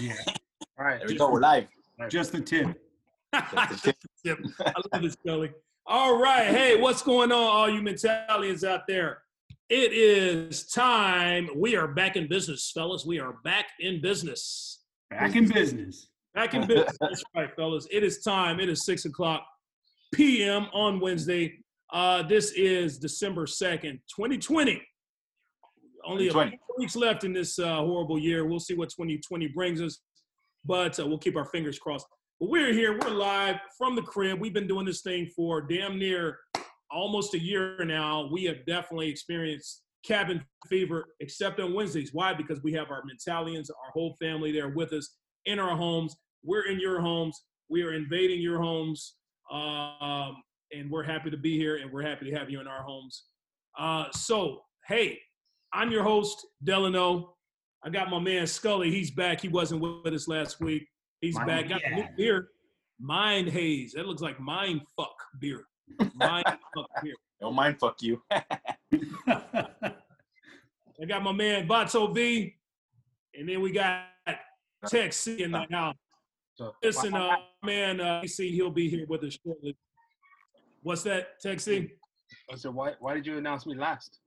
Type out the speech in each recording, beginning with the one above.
Yeah. All right. You know we're live. Just the tip. Just the Yep. I love it, Scully. All right. Hey, what's going on, all you mentalians out there? It is time. We are back in business, fellas. We are back in business. Back in business. Back in business. That's right, fellas. It is time. It is six o'clock p.m. on Wednesday. Uh, this is December 2nd, 2020. Only a few weeks left in this uh, horrible year. We'll see what 2020 brings us, but uh, we'll keep our fingers crossed. But we're here. We're live from the crib. We've been doing this thing for damn near almost a year now. We have definitely experienced cabin fever, except on Wednesdays. Why? Because we have our Mentalians, our whole family there with us in our homes. We're in your homes. We are invading your homes. Um, and we're happy to be here and we're happy to have you in our homes. Uh, so, hey, I'm your host, Delano. I got my man Scully. He's back. He wasn't with us last week. He's Mind- back. Got a new beer. Mind Haze. That looks like Mind Fuck beer. Mind Fuck beer. Don't mind, fuck you. I got my man Vato V. And then we got Tech C in the house. Listen, uh, man, uh, see, he'll be here with us shortly. What's that, Tech C? I said, why, why did you announce me last?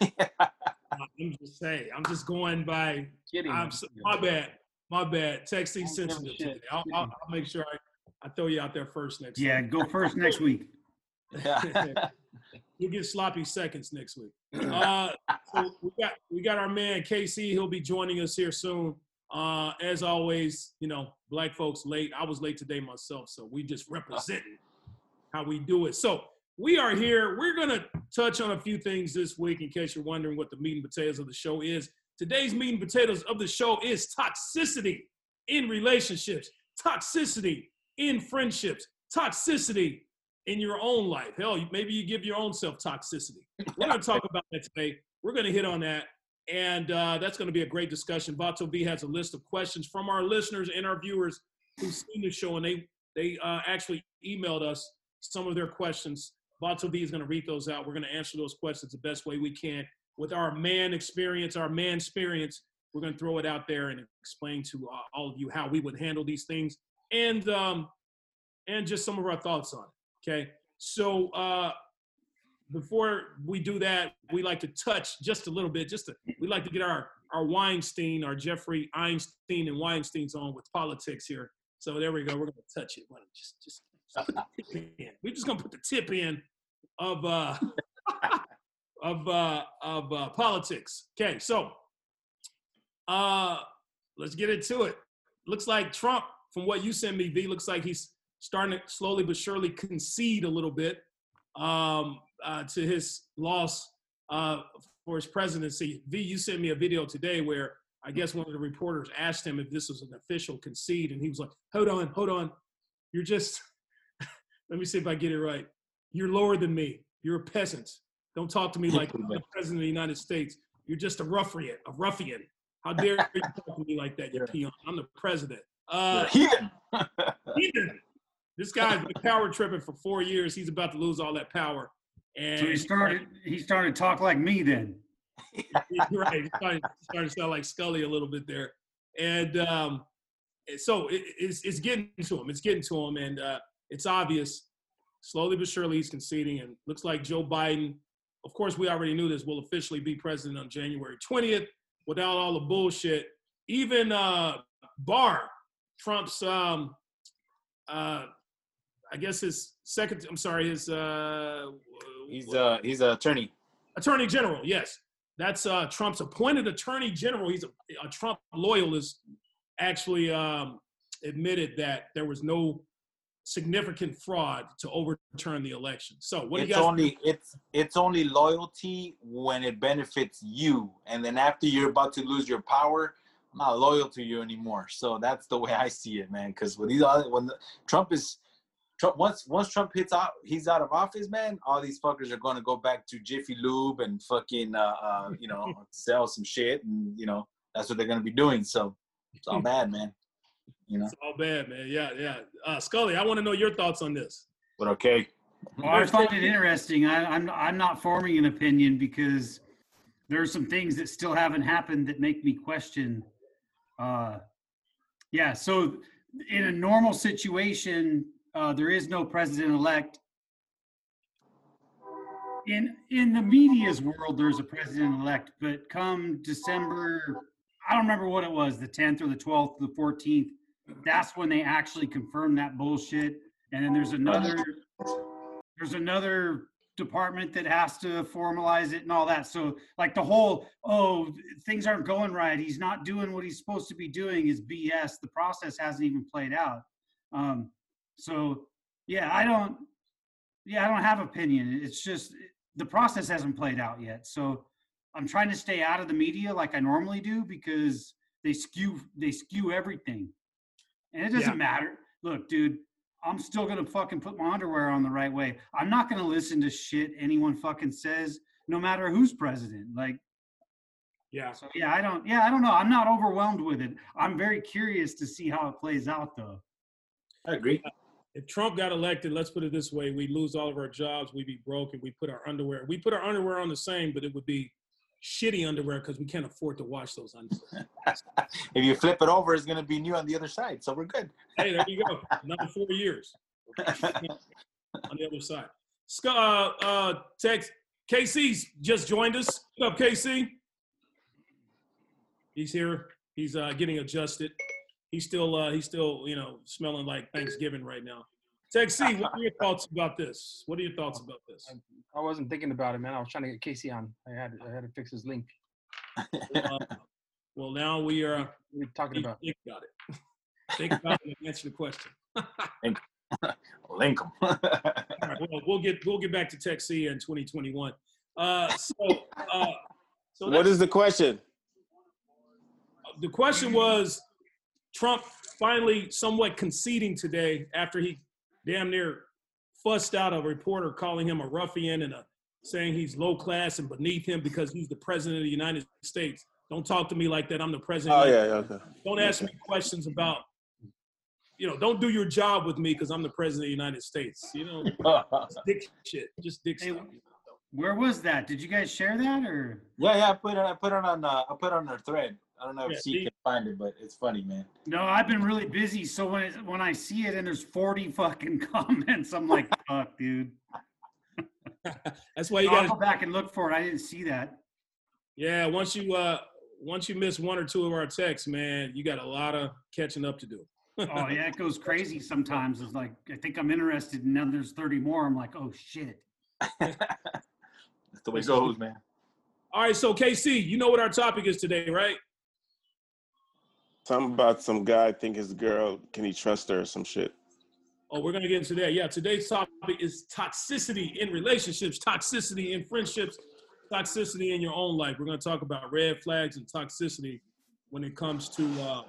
I'm just saying. I'm just going by. Kidding. I'm so, my bad. My bad. Tech C Don't give a sensitive. today. I'll, I'll, I'll make sure I, I throw you out there first next. Week. Yeah, go first next week. You'll get sloppy seconds next week. Uh, so we got we got our man KC. He'll be joining us here soon. Uh, as always, you know, black folks late. I was late today myself, so we just representing how we do it. So we are here. We're gonna touch on a few things this week, in case you're wondering what the meat and potatoes of the show is. Today's meat and potatoes of the show is toxicity in relationships, toxicity in friendships, toxicity in your own life. Hell, maybe you give your own self toxicity. We're going to talk about that today. We're going to hit on that. And uh, that's going to be a great discussion. Vato V has a list of questions from our listeners and our viewers who've seen the show, and they they uh, actually emailed us some of their questions. Vato V is going to read those out. We're going to answer those questions the best way we can with our man experience, our man experience. We're going to throw it out there and explain to uh, all of you how we would handle these things, and um, and just some of our thoughts on it. Okay. So uh, before we do that, we like to touch just a little bit. Just to, we like to get our our Weinstein, our Jeffrey Einstein and Weinstein's on with politics here. So there we go. We're gonna touch it. Just just, just. We're just gonna put the tip in of uh of uh of uh, politics. Okay. So uh let's get into it. Looks like Trump, from what you send me, V, looks like he's starting to slowly but surely concede a little bit um, uh, to his loss uh, for his presidency. V, you sent me a video today where I guess one of the reporters asked him if this was an official concede, and he was like, "Hold on, hold on, you're just." Let me see if I get it right. You're lower than me. You're a peasant. Don't talk to me like I'm the president of the United States. You're just a ruffian. A ruffian. How dare you talk to me like that, you peon? I'm the president. Uh, Heathen. heathen. This guy's been power tripping for four years. He's about to lose all that power. And So he started. He started to talk like me then. Right. He's starting, he's to sound like Scully a little bit there. And um, so it, it's, it's getting to him. It's getting to him. And uh, it's obvious, slowly but surely, he's conceding. And looks like Joe Biden, of course, we already knew this, will officially be president on January 20th without all the bullshit. Even uh, Barr, Trump's, um, uh, I guess his second, I'm sorry, his uh, He's uh he's an attorney. Attorney General, yes. That's uh, Trump's appointed Attorney General. He's a, a Trump loyalist. Actually, um, admitted that there was no significant fraud to overturn the election. So, what do you it's guys? only it's it's only loyalty when it benefits you, and then after you're about to lose your power, I'm not loyal to you anymore. So that's the way I see it, man. Because when these other when the, Trump is Trump once once Trump hits out he's out of office, man. All these fuckers are going to go back to Jiffy Lube and fucking uh, uh you know sell some shit, and you know that's what they're going to be doing. So it's all bad, man. You know, It's all bad, man. Yeah, yeah. Uh, Scully, I want to know your thoughts on this. but okay. Well, I find it interesting. I, I'm I'm not forming an opinion because there are some things that still haven't happened that make me question Uh, yeah. So in a normal situation, uh, there is no president elect. In in the media's world, there's a president elect, but come December, I don't remember what it was, the 10th or the 12th, the 14th. That's when they actually confirm that bullshit. And then there's another there's another department that has to formalize it and all that. So like the whole, oh, things aren't going right. He's not doing what he's supposed to be doing is BS. The process hasn't even played out. Um, so yeah, I don't, yeah, I don't have opinion. It's just the process hasn't played out yet. So I'm trying to stay out of the media like I normally do because they skew they skew everything. And it doesn't Yeah. matter. Look, dude, I'm still gonna fucking put my underwear on the right way. I'm not gonna listen to shit anyone fucking says, no matter who's president. Like, Yeah. so yeah, I don't, yeah, I don't know. I'm not overwhelmed with it. I'm very curious to see how it plays out, though. I agree. If Trump got elected, let's put it this way: we lose all of our jobs, we'd be broke, and we put our underwear. We put our underwear on the same, but it would be shitty underwear because we can't afford to wash those underwear. If you flip it over, it's gonna be new on the other side, so we're good. hey, there you go. Another four years on the other side. Uh, uh, Tex, KC's just joined us. What's up, KC? He's here. He's uh, getting adjusted. He's still, uh, he's still, you know, smelling like Thanksgiving right now. Tech C, what are your thoughts about this? What are your thoughts about this? I wasn't thinking about it, man. I was trying to get Casey on. I had I had to fix his link. Uh, well, now we are. What are we talking about? Think about it. Think about it and answer the question. Link 'em. All right, well, we'll get we'll get back to Tech C in 2021. Uh, so, uh, so What that's- is the question? the question was Trump finally somewhat conceding today after he damn near fussed out a reporter calling him a ruffian and a, saying he's low class and beneath him because he's the president of the United States. Don't talk to me like that. I'm the president. Oh yeah, yeah, okay. Don't ask me questions about, you know, don't do your job with me because I'm the president of the United States. You know, dick shit. Just dick Hey, stuff. Where was that? Did you guys share that or? yeah, yeah. I put it. I put it on. Uh, I put it on our thread. I don't know if Yeah, she can find it, but it's funny, man. No, I've been really busy. So when it, when I see it and there's 40 fucking comments, I'm like, fuck, dude. That's why you I'll got go to back and look for it. I didn't see that. Yeah, once you uh once you miss one or two of our texts, man, you got a lot of catching up to do. Oh yeah, it goes crazy sometimes. It's like I think I'm interested, and then there's 30 more. I'm like, oh shit. That's the way it goes, man. All right, so KC, you know what our topic is today, right? Something about some guy think his girl, can he trust her or some shit? Oh, we're gonna get into that. Yeah, today's topic is toxicity in relationships, toxicity in friendships, toxicity in your own life. We're gonna talk about red flags and toxicity when it comes to uh,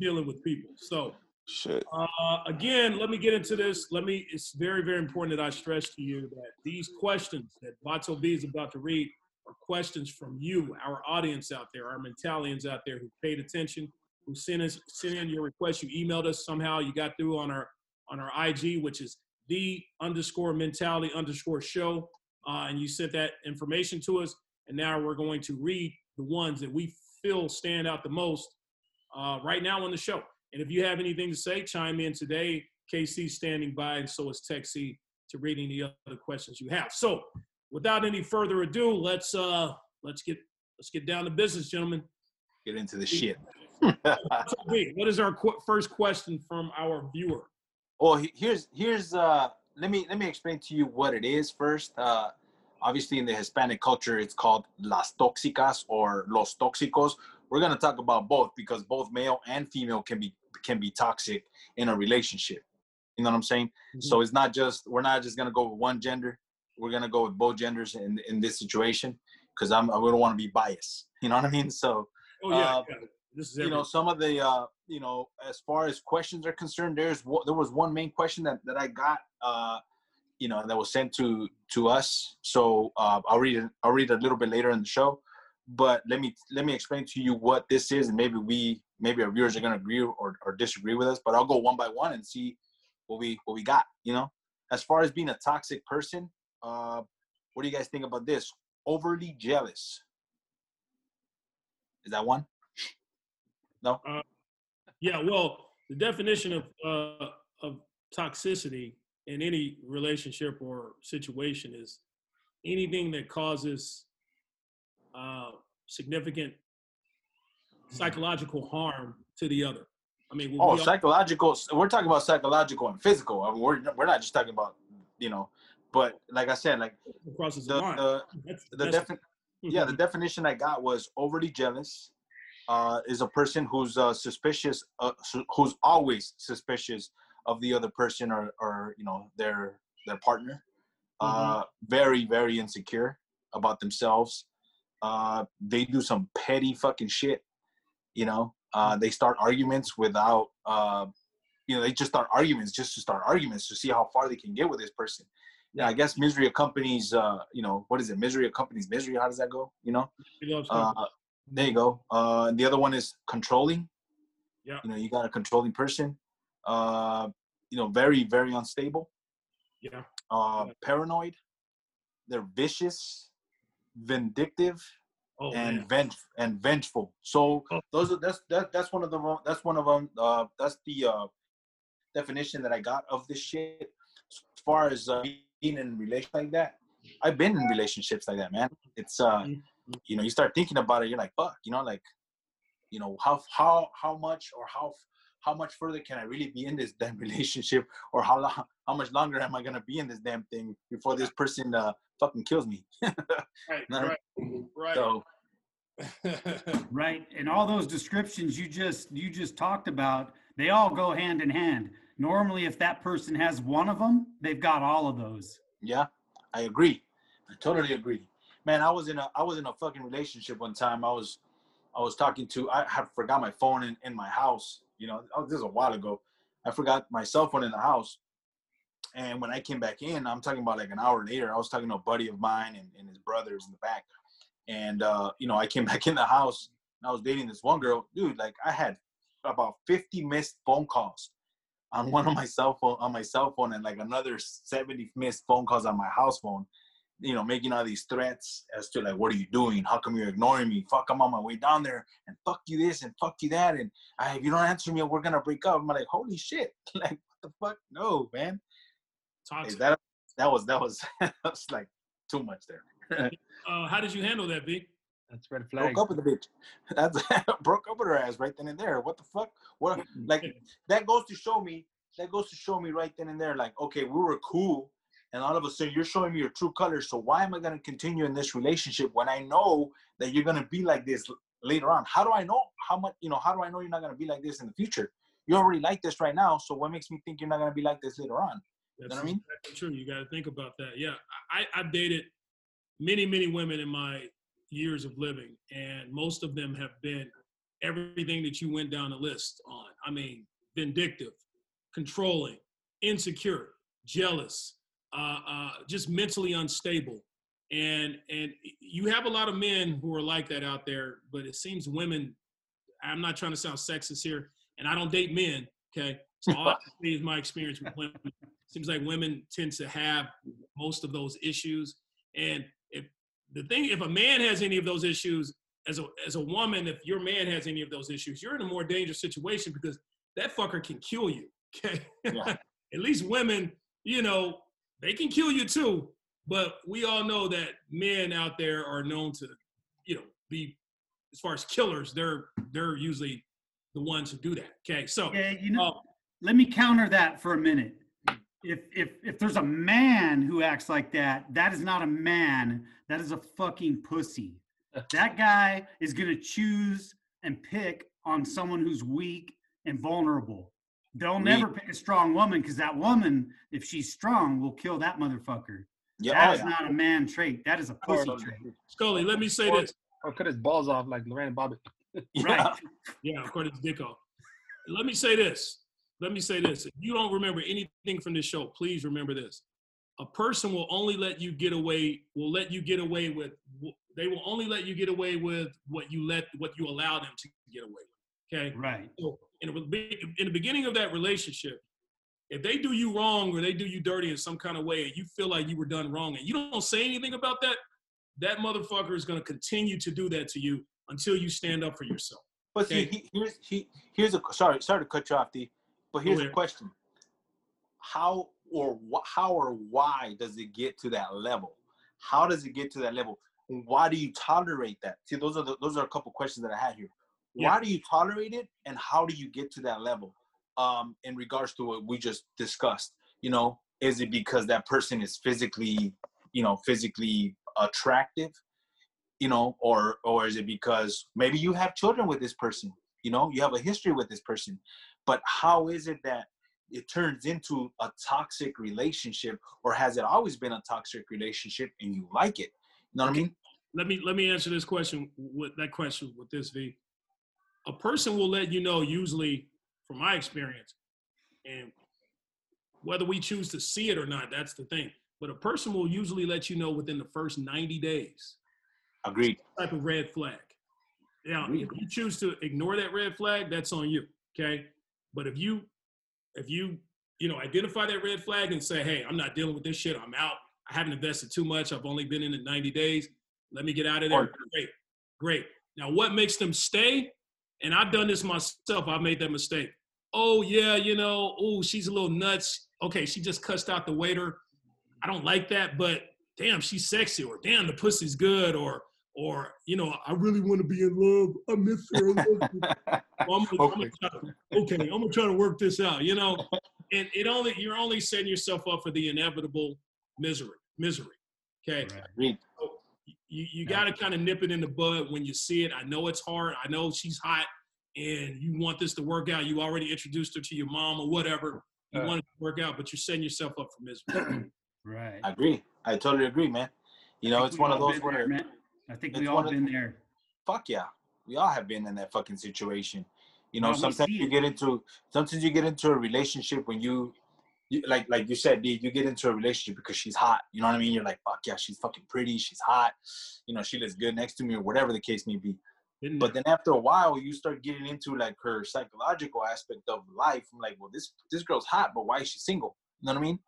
dealing with people. So Shit. Uh, again, let me get into this. Let me. It's very, very important that I stress to you that these questions that Vato V is about to read are questions from you, our audience out there, our mentalians out there who paid attention, who sent us sent in your request. You emailed us somehow. You got through on our on our IG, which is the underscore mentality underscore show, uh, and you sent that information to us. And now we're going to read the ones that we feel stand out the most uh, right now on the show. And if you have anything to say, chime in today. KC standing by, and so is Tech C to read any other questions you have. So, without any further ado, let's uh let's get let's get down to business, gentlemen. Get into the shit. What is our qu- first question from our viewer? Well, here's here's uh let me let me explain to you what it is first. Uh obviously in the Hispanic culture it's called las tóxicas or los tóxicos. We're going to talk about both because both male and female can be can be toxic in a relationship. You know what I'm saying? So it's not just we're not just going to go with one gender. We're going to go with both genders in in this situation because I'm I don't want to be biased. You know what I mean? So oh yeah, uh, yeah. This is you know some of the uh you know as far as questions are concerned there's there was one main question that that i got uh you know that was sent to to us. So uh i'll read it i'll read it a little bit later in the show. But let me let me explain to you what this is and maybe we maybe our viewers are going to agree or, or disagree with us but i'll go one by one and see what we what we got you know? As far as being a toxic person uh what do you guys think about this? Overly jealous. Is that one No. Uh, yeah. Well, the definition of uh, of toxicity in any relationship or situation is anything that causes uh, significant psychological harm to the other. I mean, Oh, we all- psychological. We're talking about psychological and physical. I mean, we're we're not just talking about you know. But like I said, like the, the the, That's- the that's- defi- yeah the definition I got was overly jealous. Uh, is a person who's uh, suspicious, uh, su- who's always suspicious of the other person or, or you know their their partner. Uh, very very insecure about themselves. Uh, they do some petty fucking shit. You know, uh, they start arguments without. Uh, you know, they just start arguments just to start arguments to see how far they can get with this person. Yeah, I guess misery accompanies. Uh, you know, what is it? Misery accompanies misery. How does that go? You know. He loves company. there you go. Uh, the other one is controlling. Yeah. You know, you got a controlling person. Uh, you know, very, very unstable. yeah. Uh, Yeah. paranoid. They're vicious, vindictive, Oh, and man. venge and vengeful. So Oh. those are that's that, that's one of the that's one of them. Uh, that's the uh, definition that I got of this shit. As far as uh, being in relation like that, I've been in relationships like that, man. It's uh, Mhm. You know, you start thinking about it, you're like, fuck, you know, like, you know, how how how much or how how much further can I really be in this damn relationship, or how long, how much longer am I gonna be in this damn thing before this person uh fucking kills me? right, right, right. So Right. And all those descriptions you just you just talked about, they all go hand in hand. Normally, if that person has one of them, they've got all of those. Yeah, I agree. I totally agree. Man, I was in a I was in a fucking relationship one time. I was I was talking to I had forgot my phone in, in my house. You know, oh, this is a while ago. I forgot my cell phone in the house. And when I came back in, I'm talking about like an hour later, I was talking to a buddy of mine and, and his brothers in the back. And uh, you know, I came back in the house and I was dating this one girl. Dude, like I had about 50 missed phone calls on one of my cell phone on my cell phone and like another 70 missed phone calls on my house phone you know making all these threats as to like what are you doing? How come you're ignoring me? Fuck i'm on my way down there and fuck you this and fuck you that and I, if you don't answer me we're gonna break up. I'm like holy shit. Like what the fuck? No man. Is Toxic. that that was that was that was like too much there. Uh, how did you handle that, B? That's red flag. broke up with the bitch. That's broke up with her ass right then and there. What the fuck? What like that goes to show me that goes to show me right then and there like okay we were cool and all of a sudden you're showing me your true colors so why am i going to continue in this relationship when i know that you're going to be like this later on how do i know how much you know how do i know you're not going to be like this in the future you already like this right now so what makes me think you're not going to be like this later on That's know what I mean? exactly true. You got to think about that. Yeah, I, I've dated many, many women in my years of living, and most of them have been everything that you went down the list on. I mean, vindictive, controlling, insecure, jealous, uh, uh, just mentally unstable. And and you have a lot of men who are like that out there, but it seems women. I'm not trying to sound sexist here, and I don't date men. Okay, so all I say is my experience with women seems like women tend to have most of those issues and if the thing if a man has any of those issues as a as a woman if your man has any of those issues you're in a more dangerous situation because that fucker can kill you okay Yeah. at least women you know they can kill you too but we all know that men out there are known to you know be as far as killers they're they're usually the ones who do that okay so Yeah, you know, uh, let me counter that for a minute. If if if there's a man who acts like that, that is not a man. That is a fucking pussy. That guy is gonna choose and pick on someone who's weak and vulnerable. They'll Weak. never pick a strong woman because that woman, if she's strong, will kill that motherfucker. yeah, That oh, is yeah. not a man trait. That is a pussy Or, trait. scully let me say or, this or cut his balls off like Lorena Bobbitt. Yeah. Right. Yeah, according to Dicko. Let me say this. Let me say this. If you don't remember anything from this show, please remember this. A person will only let you get away, will let you get away with, they will only let you get away with what you let, what you allow them to get away with. Okay? Right. So in, the- in the beginning of that relationship, if they do you wrong or they do you dirty in some kind of way and you feel like you were done wrong and you don't say anything about that, that motherfucker is going to continue to do that to you until you stand up for yourself. But see, Okay. he, here's he here's a sorry sorry to cut you off, D. But here's a question: How or wh- how or why does it get to that level? How does it get to that level? Why do you tolerate that? See, those are the, those are a couple questions that I had here. Why do you tolerate it, and how do you get to that level? Um, in regards to what we just discussed, you know, is it because that person is physically, you know, physically attractive? you know or or is it because maybe you have children with this person you know you have a history with this person but how is it that it turns into a toxic relationship or has it always been a toxic relationship and you like it you know what i mean let me let me answer this question with that question with this V. A person will let you know usually, from my experience, and whether we choose to see it or not, that's the thing. But a person will usually let you know within the first 90 days agreed type of red flag. Now, Agreed. if you choose to ignore that red flag, that's on you. Okay. But if you if you you know identify that red flag and say, hey, I'm not dealing with this shit, I'm out. I haven't invested too much. I've only been in it 90 days. Let me get out of there. Great. Great. Now, what makes them stay? And I've done this myself. I've made that mistake. Oh, yeah, you know, oh, she's a little nuts. Okay, she just cussed out the waiter. I don't like that, but damn, she's sexy, or damn, the pussy's good, or or you know, I really want to be in love. I miss her. I love her. Well, I'm, gonna- I'm gonna to- okay, I'm gonna try to work this out. You know, and it only you're only setting yourself up for the inevitable misery. Misery. Okay, agreed you you got to kind of nip it in the bud when you see it. I know it's hard. I know she's hot, and you want this to work out. You already introduced her to your mom or whatever. You Uh. want it to work out, but you're setting yourself up for misery. Right. i agree i totally agree man you know it's one of those been there, where man. I think we all one of- been there. fuck yeah we all have been in that fucking situation you know Well, sometimes you get into sometimes you get into a relationship when you, you like like you said dude, you get into a relationship because she's hot. You know what i mean? You're like fuck yeah she's fucking pretty she's hot. You know she looks good next to me or whatever the case may be. Been but then after a while you start getting into like her psychological aspect of life. I'm like well this this girl's hot but why is she single? You know what i mean?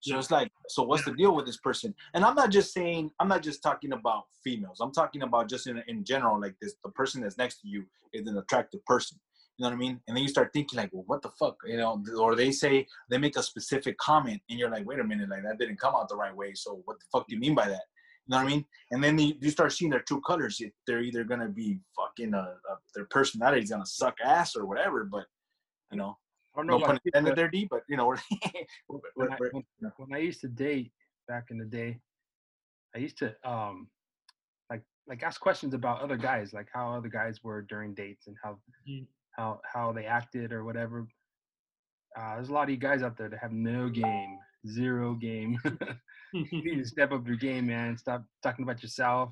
So it's like so what's the deal with this person? And i'm not just saying i'm not just talking about females. I'm talking about just in, in general like this the person that's next to you is an attractive person you know what i mean and then you start thinking like well what the fuck you know or they say they make a specific comment and you're like wait a minute like that didn't come out the right way so what the fuck do you mean by that you know what I mean? And then you, you start seeing their true colors. They're either gonna be fucking uh, uh their personality's gonna suck ass or whatever. But you know, I don't know no pun intended but there, D. But you know, when, I, when, when I used to date back in the day, I used to um like like ask questions about other guys, like how other guys were during dates and how Mhm. How how they acted or whatever. Uh, there's a lot of you guys out there that have no game, zero game. you need to step up your game, man. Stop talking about yourself.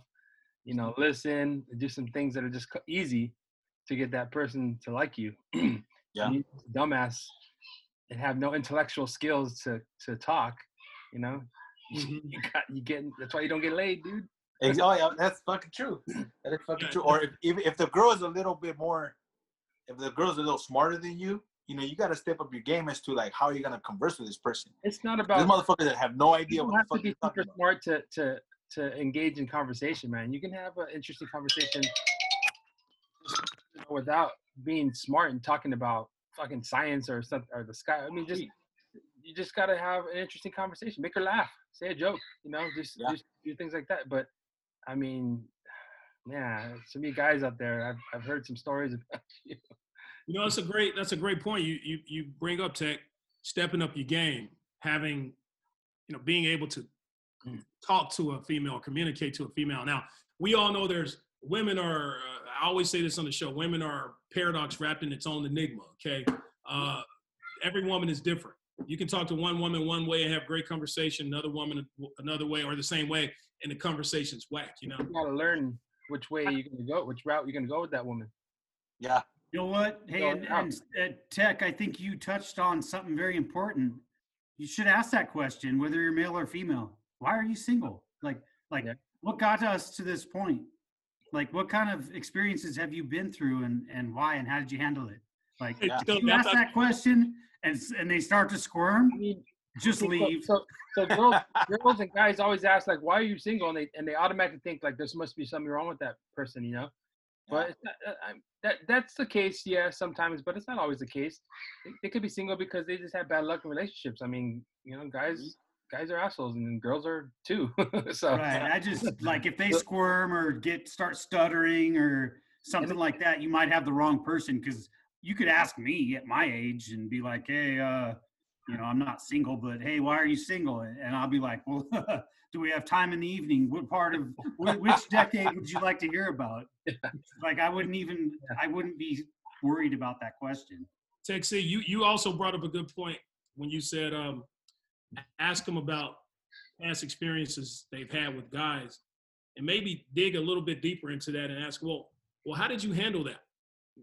You know, listen, do some things that are just easy to get that person to like you. Yeah. You dumbass and have no intellectual skills to to talk. You know, Mhm. you got you get that's why you don't get laid, dude. Oh yeah, that's fucking true. That is fucking true. Or if, if if the girl is a little bit more, if the girl's a little smarter than you, you know, you got to step up your game as to like how you're you gonna converse with this person. It's not These about motherfuckers that have no idea what have the to fuck be you're talking about. smart to to to engage in conversation, man. You can have an interesting conversation without being smart and talking about fucking science or something or the sky. I mean, just you just gotta have an interesting conversation. Make her laugh. Say a joke. You know, just Yeah. just do things like that. But I mean, yeah, some of you guys out there, I've I've heard some stories about you. You know, that's a great that's a great point. You you you bring up tech, stepping up your game, having, you know, being able to Mm. talk to a female, communicate to a female. Now, we all know there's women are. Uh, I always say this on the show: women are paradox wrapped in its own enigma. Okay, uh, every woman is different. You can talk to one woman one way and have great conversation, another woman another way, or the same way, and the conversation's whack. You know. You gotta learn which way you're gonna go, which route you're gonna go with that woman. Yeah, You know what? Hey, Go and, and uh, Tech, I think you touched on something very important. You should ask that question, whether you're male or female. Why are you single? Like, like, Yeah. what got us to this point? Like, what kind of experiences have you been through, and and why, and how did you handle it? Like, Hey, if you ask that question and and they start to squirm, I mean, just leave. So, so girls, girls and guys always ask like, "Why are you single?" And they and they automatically think like, "There must be something wrong with that person," you know. But it's not, uh, that that's the case, yeah, sometimes, but it's not always the case. They, they could be single because they just have bad luck in relationships. I mean, you know, guys guys are assholes and girls are too. so Right. I just like if they squirm or get start stuttering or something like that, you might have the wrong person because you could ask me at my age and be like, "Hey, uh, you know, I'm not single, but hey, why are you single?" And I'll be like, "Well, do we have time in the evening? What part of which decade would you like to hear about?" Like I wouldn't even I wouldn't be worried about that question. Tech C, you you also brought up a good point when you said um, ask them about past experiences they've had with guys, and maybe dig a little bit deeper into that and ask, well, well, how did you handle that?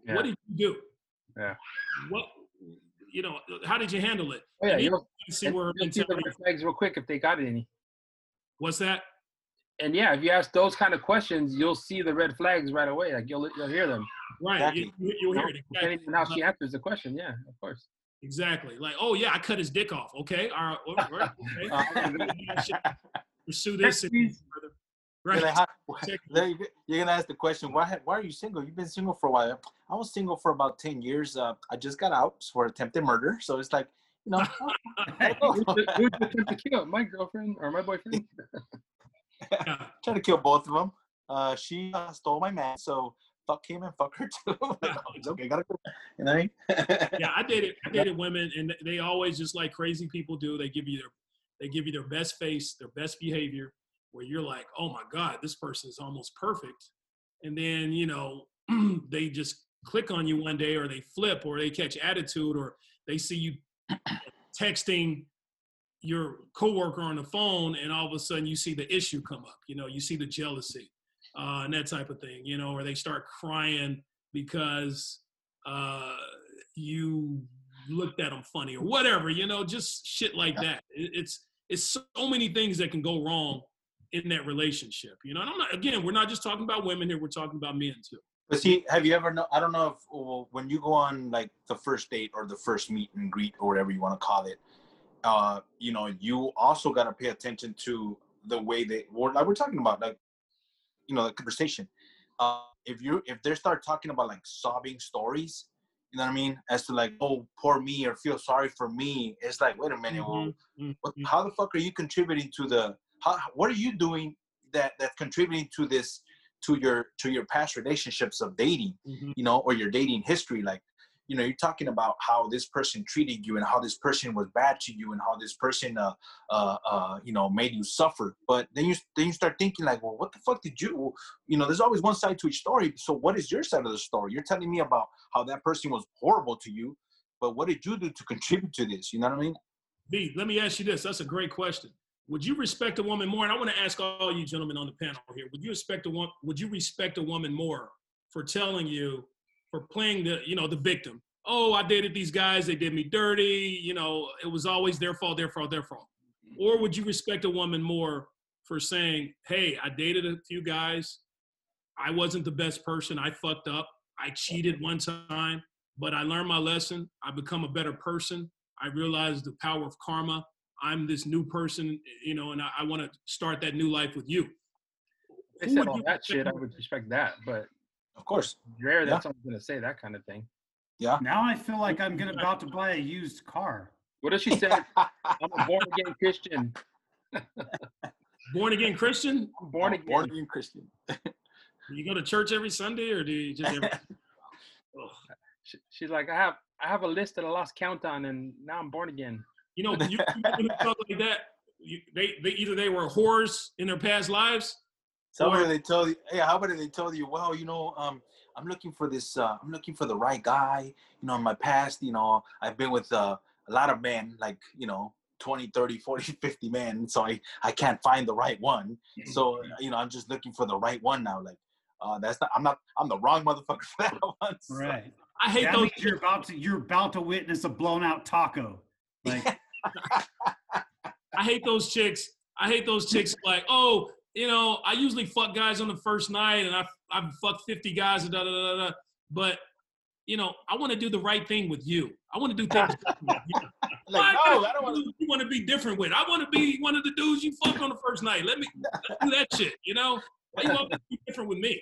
Yeah. What did you do? Yeah. What you know? How did you handle it? Oh, yeah, And you'll, see where see the mentality. red flags real quick if they got any. What's that? And yeah, if you ask those kind of questions, you'll see the red flags right away. Like you'll you'll hear them. Right. Exactly. You, you'll hear it. Exactly. Depending on how she answers the question, yeah, of course. Exactly. Like, oh yeah, I cut his dick off. Okay. All right. all right, Okay. Uh, pursue this. and- You're Right. gonna, have- Check. then you- you're gonna ask the question, why, why are you single? You've been single for a while. I was single for about 10 years. Uh, I just got out for attempted murder. So it's like, you know, Who's the to kill? My girlfriend or my boyfriend? Yeah. trying to kill both of them. Uh, she uh, stole my man, so fuck him and fuck her too. Like, oh, it's okay, gotta go. You know yeah, I dated I dated women, and they always just like crazy people do. They give you their they give you their best face, their best behavior, where you're like, oh my god, this person is almost perfect, and then you know they just click on you one day, or they flip, or they catch attitude, or they see you texting your coworker on the phone, and all of a sudden you see the issue come up. You know, you see the jealousy uh, and that type of thing. You know, or they start crying because uh, you looked at them funny or whatever, you know, just shit like that. It's it's so many things that can go wrong in that relationship. You know, and I'm not again, we're not just talking about women here, we're talking about men too. But see, have you ever know? I don't know if well, when you go on like the first date or the first meet and greet or whatever you want to call it, uh, you know, you also got to pay attention to the way they. Or like we're talking about, like, you know, the conversation. Uh, if you if they start talking about like sobbing stories, you know what I mean, as to like, oh, poor me or feel sorry for me, it's like, wait a minute, well, Mhm, what, mhm. how the fuck are you contributing to the how, what are you doing that that's contributing to this to your to your past relationships of dating Mhm. you know or your dating history like you know you're talking about how this person treated you and how this person was bad to you and how this person uh uh, uh you know made you suffer but then you then you start thinking like well what the fuck did you you know there's always one side to each story so what is your side of the story you're telling me about how that person was horrible to you but what did you do to contribute to this you know what i mean B, let me ask you this. That's a great question. Would you respect a woman more? And I want to ask all you gentlemen on the panel here. Would you respect a woman? Would you respect a woman more for telling you, for playing the, you know, the victim? Oh, I dated these guys. They did me dirty. You know, it was always their fault, their fault, their fault. Or would you respect a woman more for saying, hey, I dated a few guys. I wasn't the best person. I fucked up. I cheated one time, but I learned my lesson. I become a better person. I realized the power of karma. I'm this new person, you know, and I, I want to start that new life with you. They Who said all that shit. I would respect that, but of course rare Yeah. that someone's gonna say that kind of thing. yeah Now I feel like I'm gonna about to buy a used car. What does she say? "I'm a born again Christian"? Born again Christian? I'm born again. born again christian you go to church every Sunday or do you just every? Ugh. She, she's like, I have I have a list that I lost count on, and now I'm born again. You know, you, you talk like that. You, they, they either they were whores in their past lives. Somebody Or- they told you, hey, how about they tell you, well, you know, um, I'm looking for this, uh, I'm looking for the right guy. You know, in my past, you know, I've been with uh, a lot of men, like, you know, 20, 30, 40, 50 men. So I, I can't find the right one. So, you know, I'm just looking for the right one now. Like, uh, that's not, I'm not, I'm the wrong motherfucker for that one. So- Right. I hate That those. means you're about to you're about to witness a blown out taco. Like I hate those chicks. I hate those chicks like, oh, you know, I usually fuck guys on the first night and I I've fucked 50 guys and da da da da. But you know, I want to do the right thing with you. I want to do things. different you. like, no, I don't want to. You want to be different with. I want to be one of the dudes you fuck on the first night. Let me let's do that shit. You know, why you want to be different with me?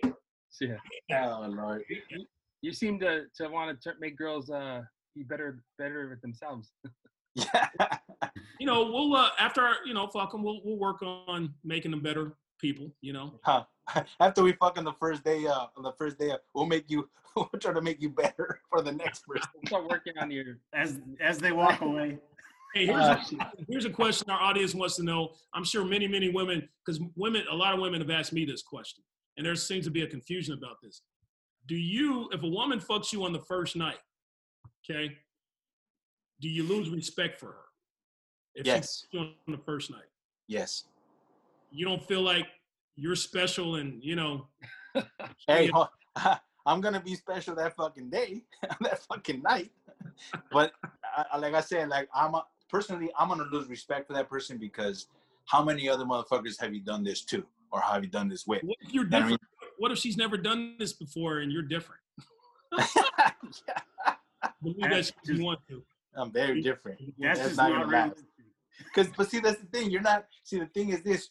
Yeah. Oh Lord. You seem to, to want to make girls uh, be better better with themselves. Yeah. You know, we'll uh, after our, you know, fuck them. We'll we'll work on making them better people. You know. Huh. After we fuck on the first day, uh, on the first day, uh, we'll make you. We'll try to make you better for the next person. Start working on you As as they walk away. Hey, here's, Uh, a, here's a question our audience wants to know. I'm sure many, many women, because women, a lot of women have asked me this question, and there seems to be a confusion about this. Do you, if a woman fucks you on the first night, okay, do you lose respect for her? If she Yes. on the first night, Yes. you don't feel like you're special, and you know, Hey, I'm gonna be special that fucking day, that fucking night. But I, I- like I said, like I'm a, personally, I'm gonna lose respect for that person because how many other motherfuckers have you done this to, or have you done this with? what if you're You know what I different? What if she's never done this before and you're different? Yeah, Believe that That's you want to. I'm very different. That's, That's just not not, realistic. Because, but see, that's the thing. You're not. See, the thing is this.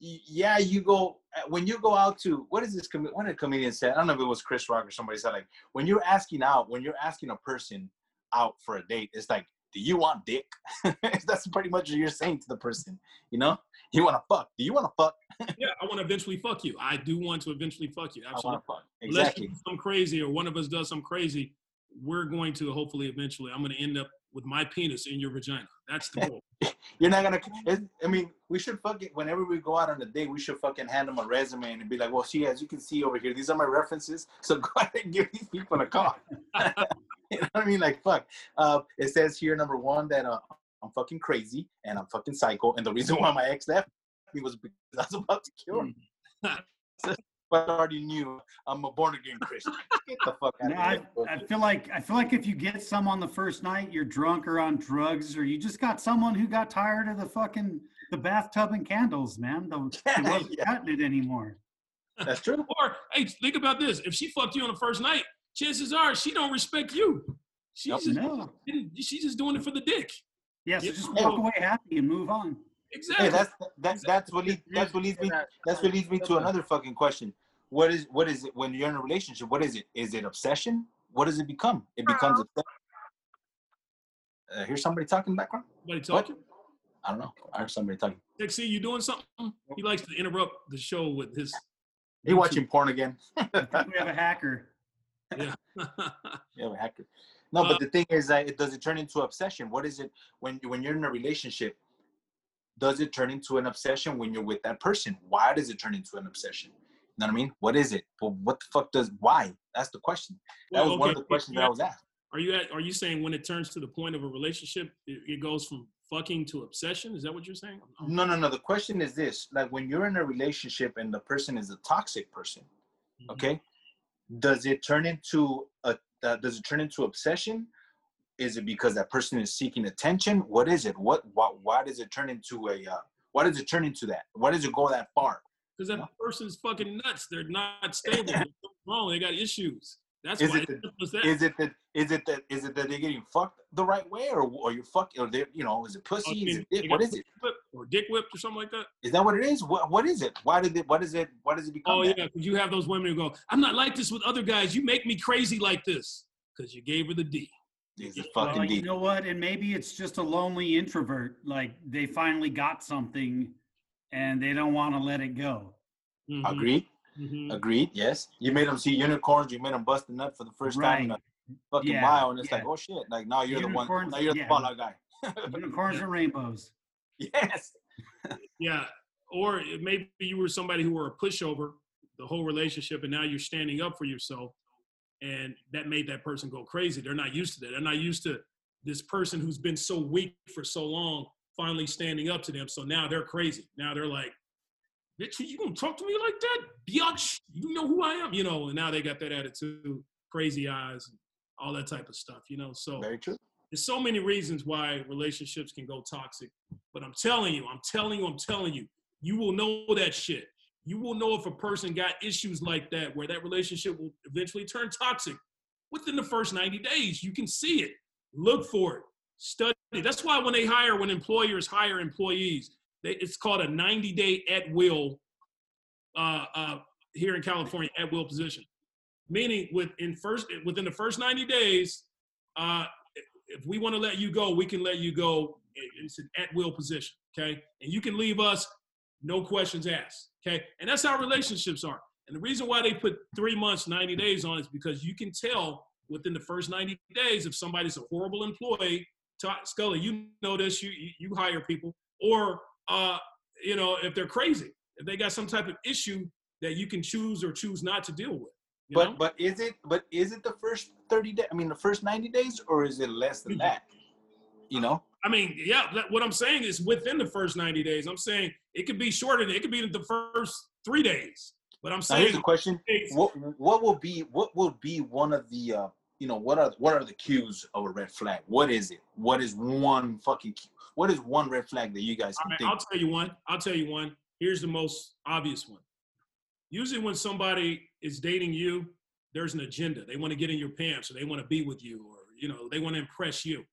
y- Yeah, you go uh, when you go out to what is this? Com- what did a comedian say? I don't know if it was Chris Rock or somebody said like when you're asking out, when you're asking a person out for a date, it's like, do you want dick? that's pretty much what you're saying to the person. You know, you want to fuck. Do you want to fuck? Yeah, I want to eventually fuck you. I do want to eventually fuck you. I Absolutely. want to fuck. Unless you do something crazy or one of us does some crazy, we're going to hopefully eventually. I'm going to end up with my penis in your vagina. That's the goal. You're not gonna. It's, I mean, we should fucking whenever we go out on a date, we should fucking hand them a resume and be like, "Well, see, as you can see over here, these are my references. So go ahead and give these people a call." you know what I mean? Like, fuck. Uh, it says here number one that uh, I'm fucking crazy and I'm fucking psycho, and the reason why my ex left me was because I was about to kill him. but I already knew I'm a born again Christian. Get the fuck out No, of I, here. I feel like I feel like if you get some on the first night, you're drunk or on drugs, or you just got someone who got tired of the fucking the bathtub and candles, man. The, they wasn't Yeah. cutting it anymore. That's true. Or hey, think about this: if she fucked you on the first night, chances are she don't respect you. She's Yep. just No. she's just doing it for the dick. Yeah, so Yeah. just walk away happy and move on. Exactly. Hey, that's that, that's what leads, that's what leads me That's what leads me to another fucking question. What is what is it when you're in a relationship? What is it? Is it obsession? What does it become? It becomes obsession. Uh, here's somebody talking in the background. Somebody talking. I don't know. I heard somebody talking. Dixie, you doing something? He likes to interrupt the show with his. You watching porn again? We have a hacker. Yeah. Yeah, a hacker. No, Uh, but the thing is that it does it turn into obsession? What is it when when you're in a relationship? Does it turn into an obsession when you're with that person? Why does it turn into an obsession? You know what I mean? What is it? Well, what the fuck does why? That's the question. That Well, was one of the questions that I was asked. Are you at, are you saying when it turns to the point of a relationship, it, it goes from fucking to obsession? Is that what you're saying? No, no, no. The question is this: like when you're in a relationship and the person is a toxic person, Mhm. okay, does it turn into a uh, does it turn into obsession? Is it because that person is seeking attention? What is it? What why, why does it turn into a uh, why does it turn into that? Why does it go that far? Because that Yeah. person's fucking nuts. They're not stable. Something wrong. They got issues. That's Is why. it the- that. Is it that is it that is it that they're getting fucked the right way, or or you fuck or they you know is it Oh, pussy? Is it dick? What is it? or dick whipped or something like that? Is that what it is? What what is it? Why did it? What is it? What does it become? Oh that? yeah, because you have those women who go, "I'm not like this with other guys. You make me crazy like this." Because you gave her the D. Is it Well, fucking you know what? And maybe it's just a lonely introvert. Like they finally got something and they don't want to let it go. Mhm, Agreed. mhm. Agreed. Yes. You made them see unicorns. You made them bust a nut for the first time in a fucking Yeah, mile, and it's yeah. like, oh shit! Like now you're the one. Unicorns, Now you're the yeah. fallout guy. Unicorns and rainbows. yes. Yeah, or maybe you were somebody who were a pushover the whole relationship, and now you're standing up for yourself, and that made that person go crazy. They're not used to that. They're not used to this person who's been so weak for so long finally standing up to them. So now they're crazy. Now they're like, "Bitch, you gonna talk to me like that? Biatch, you know who I am, you know?" And now they got that attitude, crazy eyes, and all that type of stuff, you know. So there's so many reasons why relationships can go toxic. But I'm telling you, I'm telling you, I'm telling you, you will know that shit. You will know if a person got issues like that where that relationship will eventually turn toxic within the first 90 days. You can see it. Look for it. Study. That's why when they hire, when employers hire employees, they, it's called a 90 day at will uh, uh, here in California at will position, meaning within first within the first 90 days, uh, if we want to let you go, we can let you go. It's an at will position, okay? And you can leave us, no questions asked, okay? And that's how relationships are. And the reason why they put three months, 90 days on is because you can tell within the first 90 days if somebody's a horrible employee. Scully, you know this. You you hire people, or uh, you know if they're crazy, if they got some type of issue that you can choose or choose not to deal with. But know? but is it but is it the first thirty days? I mean, the first ninety days, or is it less than that? You know. I mean, yeah. What I'm saying is within the first 90 days. I'm saying it could be shorter. It could be the first three days. But I'm Now saying here's the question: What what will be what will be one of the uh, you know what are what are the cues of a red flag? What is it? What is one fucking cue? what is one red flag that you guys I mean, think? I'll tell you one. I'll tell you one. Here's the most obvious one. Usually, when somebody is dating you, there's an agenda. They want to get in your pants, or they want to be with you, or you know, they want to impress you.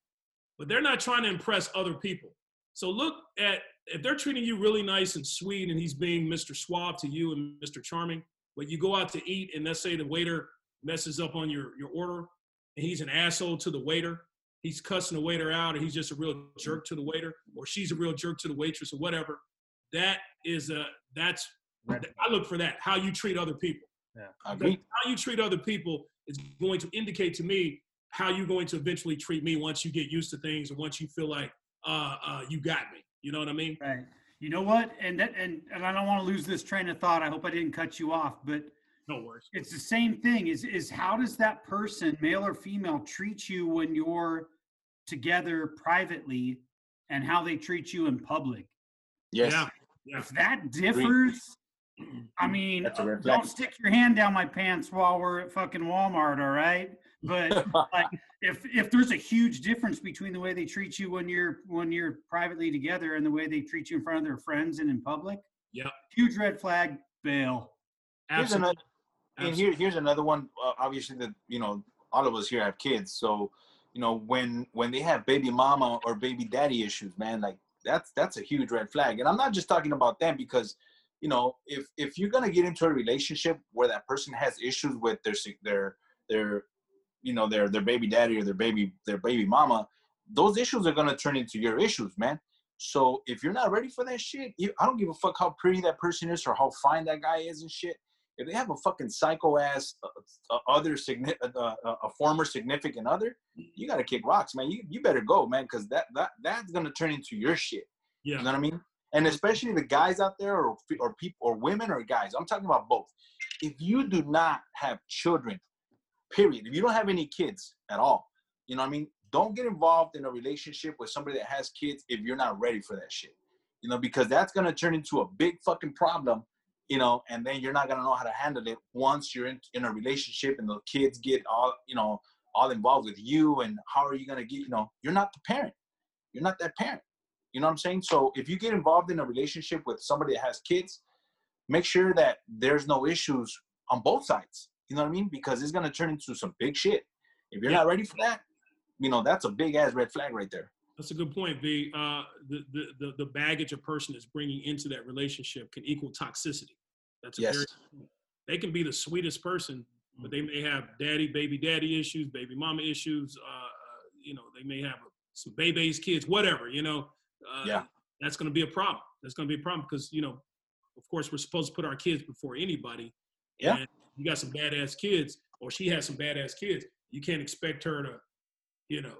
But they're not trying to impress other people. So look at if they're treating you really nice and sweet, and he's being Mr. Suave to you and Mr. Charming. But you go out to eat, and let's say the waiter messes up on your your order, and he's an asshole to the waiter. He's cussing the waiter out, and he's just a real jerk to the waiter, or she's a real jerk to the waitress, or whatever. That is a that's I look for that. How you treat other people. I agree. How you treat other people is going to indicate to me how you're going to eventually treat me once you get used to things and once you feel like uh, uh, you got me. You know what I mean? Right. You know what? And that and, and I don't want to lose this train of thought. I hope I didn't cut you off, but No worries. it's the same thing. Is is how does that person, male or female, treat you when you're together privately and how they treat you in public? Yes. Yeah. Yeah. If that differs, I mean, That's a red don't stick your hand down my pants while we're at fucking Walmart, all right? But like if if there's a huge difference between the way they treat you when you're when you're privately together and the way they treat you in front of their friends and in public, yeah, huge red flag, bail. Here's Absolutely. another, and here, here's another one. Uh, obviously, that you know, all of us here have kids, so you know, when when they have baby mama or baby daddy issues, man, like that's that's a huge red flag. And I'm not just talking about them because, you know, if if you're gonna get into a relationship where that person has issues with their their their, you know, their their baby daddy or their baby their baby mama, those issues are gonna turn into your issues, man. So if you're not ready for that shit, you, I don't give a fuck how pretty that person is or how fine that guy is and shit. If they have a fucking psycho ass uh, uh, other signi- uh, uh, a former significant other, you gotta kick rocks, man. You you better go, man, because that that that's gonna turn into your shit. yeah. You know what I mean? And especially the guys out there, or or people, or women, or guys. I'm talking about both. If you do not have children, period. If you don't have any kids at all, you know what I mean. Don't get involved in a relationship with somebody that has kids if you're not ready for that shit. You know, because that's gonna turn into a big fucking problem. You know, and then you're not gonna know how to handle it once you're in, in a relationship and the kids get all you know all involved with you. And how are you gonna get? You know, you're not the parent. You're not that parent. You know what I'm saying? So if you get involved in a relationship with somebody that has kids, make sure that there's no issues on both sides. You know what I mean? Because it's gonna turn into some big shit. If you're Yeah. not ready for that, you know that's a big ass red flag right there. That's a good point, V. Uh, the, the, the, the baggage a person is bringing into that relationship can equal toxicity. That's a Yes. very, they can be the sweetest person, but they may have daddy, baby daddy issues, baby mama issues. Uh, uh, you know, they may have some baby's kids, whatever, you know. Uh, Yeah. That's going to be a problem. That's going to be a problem because, you know, of course, we're supposed to put our kids before anybody. Yeah. And you got some badass kids, or she has some badass kids. You can't expect her to, you know,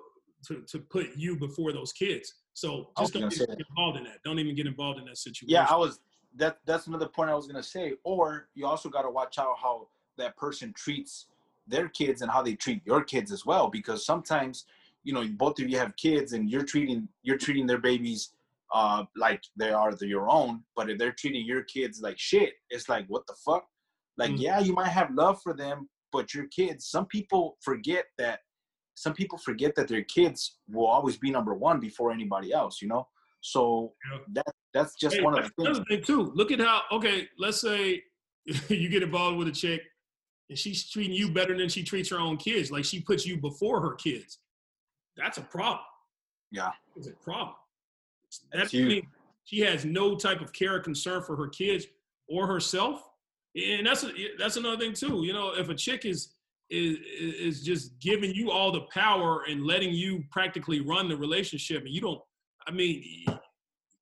to, to put you before those kids. So just don't get say involved in that. Don't even get involved in that situation. Yeah, I was. That that's another point I was gonna say. Or you also got to watch out how that person treats their kids and how they treat your kids as well. Because sometimes, you know, both of you have kids and you're treating you're treating their babies uh like they are the, your own. But if they're treating your kids like shit, it's like what the fuck. Like Mhm. yeah, you might have love for them, but your kids. Some people forget that. Some people forget that their kids will always be number one before anybody else. You know. So Yeah. that that's just Hey, one of the things. another thing too. Look at how okay. Let's say you get involved with a chick, and she's treating you better than she treats her own kids. Like she puts you before her kids. That's a problem. Yeah. It's a problem. That's That huge. she has no type of care or concern for her kids or herself. And that's that's another thing too. You know, if a chick is is is just giving you all the power and letting you practically run the relationship, and you don't. I mean,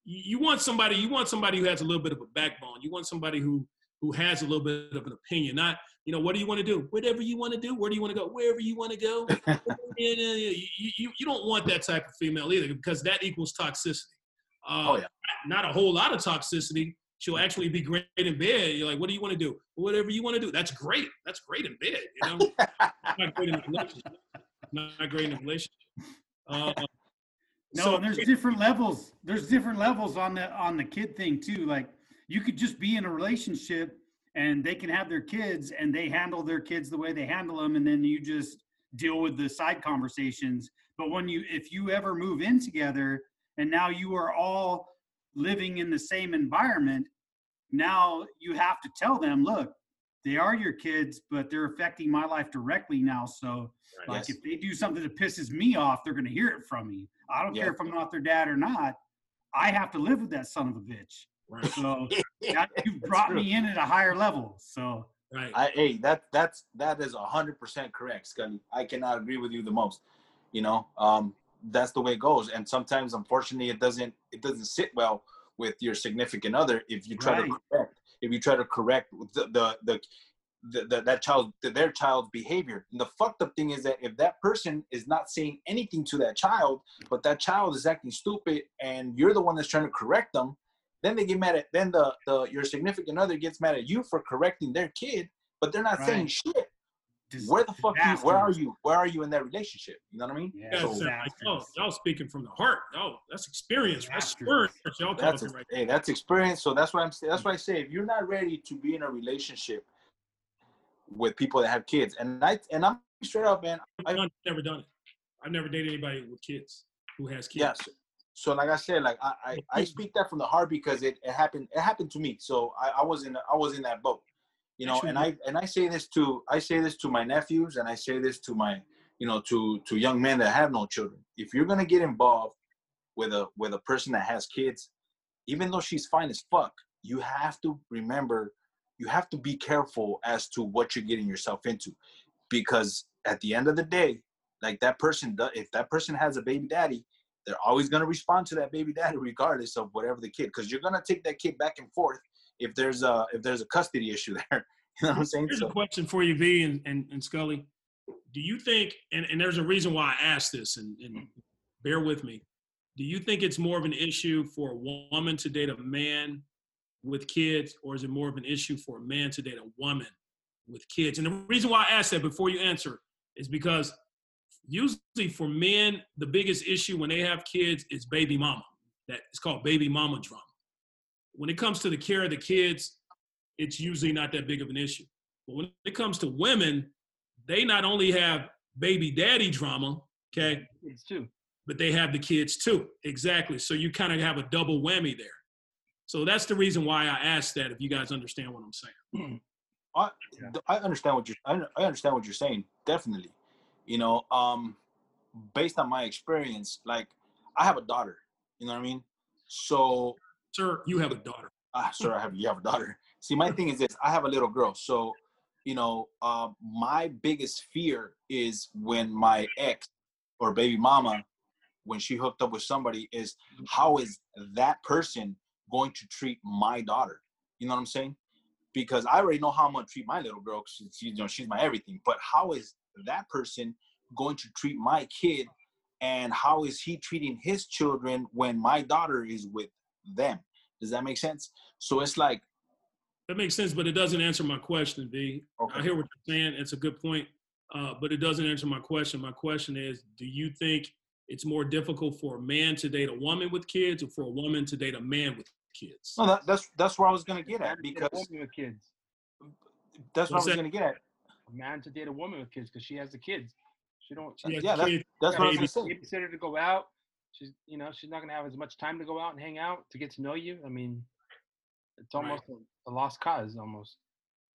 you want somebody. You want somebody who has a little bit of a backbone. You want somebody who who has a little bit of an opinion. Not, you know, what do you want to do? Whatever you want to do. Where do you want to go? Wherever you want to go. you, you, you don't want that type of female either because that equals toxicity. Uh, Oh, yeah. Not a whole lot of toxicity. She'll actually be great in bed. You're like, what do you want to do? Whatever you want to do. That's great. That's great in bed. You know, not great in a relationship. Not great in a relationship. Uh, No, so- and there's different levels. There's different levels on the on the kid thing too. Like you could just be in a relationship and they can have their kids and they handle their kids the way they handle them and then you just deal with the side conversations. But when you if you ever move in together and now you are all living in the same environment, now you have to tell them, look, they are your kids, but they're affecting my life directly now. So like Yes. if they do something that pisses me off, they're gonna hear it from me. I don't Yeah. care if I'm not their dad or not. I have to live with that son of a bitch. right, So now you've brought true. me in at a higher level. So right. I, hey, that that's that is a hundred percent correct, Scully. I cannot agree with you the most. You know, um, that's the way it goes. And sometimes, unfortunately, it doesn't it doesn't sit well with your significant other if you try Right. to correct if you try to correct the the the, the, the that child their child's behavior. And the fucked up thing is that if that person is not saying anything to that child, but that child is acting stupid, and you're the one that's trying to correct them, then they get mad at then the the your significant other gets mad at you for correcting their kid, but they're not saying shit. Dis- Where the fuck you, where are you? Where are you in that relationship? You know what I mean? Yeah, Guys So- sound like, oh, y'all, y'all speaking from the heart. Oh, that's experience. That's experience. Y'all That's talking right. hey, that's experience. So that's what I'm. That's why I say if you're not ready to be in a relationship with people that have kids, and I and I'm straight up, man. I, I've never done it. I've never dated anybody with kids who has kids. yes. So like I said, like I, I, I speak that from the heart because it, it happened it happened to me. So I, I was in I was in that boat. You know, and I and I say this to I say this to my nephews and I say this to my you know to to young men that have no children. If you're gonna get involved with a with a person that has kids, even though she's fine as fuck, you have to remember you have to be careful as to what you're getting yourself into because at the end of the day like that person if that person has a baby daddy they're always going to respond to that baby daddy regardless of whatever the kid because you're going to take that kid back and forth if there's a if there's a custody issue there you know what i'm saying Here's so a question for you, V and, and, and Scully. Do you think, and, and there's a reason why I asked this, and, and bear with me. Do you think it's more of an issue for a woman to date a man with kids, or is it more of an issue for a man to date a woman with kids? And the reason why I asked that before you answer is because usually for men, the biggest issue when they have kids is baby mama. That it's called baby mama drama. When it comes to the care of the kids, it's usually not that big of an issue. But when it comes to women, they not only have baby daddy drama, okay, It's too. but they have the kids too. Exactly. So you kind of have a double whammy there. So that's the reason why I asked that. If you guys understand what I'm saying. I, I understand what you're I I understand what you're saying definitely you know um based on my experience like i have a daughter you know what i mean so Sir, you have a daughter. ah, sir, I have you have a daughter. See, my thing is this: I have a little girl, so you know, uh, my biggest fear is when my ex or baby mama, when she hooked up with somebody, is how is that person going to treat my daughter? You know what I'm saying? Because I already know how I'm gonna treat my little girl. 'cause She's, you know, she's my everything. But how is that person going to treat my kid? And how is he treating his children when my daughter is with them? Does that make sense? So it's like, That makes sense, but it doesn't answer my question, V. okay, I hear what you're saying. It's a good point, uh, but it doesn't answer my question. My question is, do you think it's more difficult for a man to date a woman with kids, or for a woman to date a man with kids? no, that, that's that's where I was gonna get at Man to date a because woman with kids. that's what I was gonna get at. A man to date a woman with kids because she has the kids. She don't. She yeah, that's- kids. That's what I was Baby. gonna say. babysitter to go out. She's, you know, she's not gonna have as much time to go out and hang out to get to know you. I mean, it's Right. almost a, a lost cause, almost.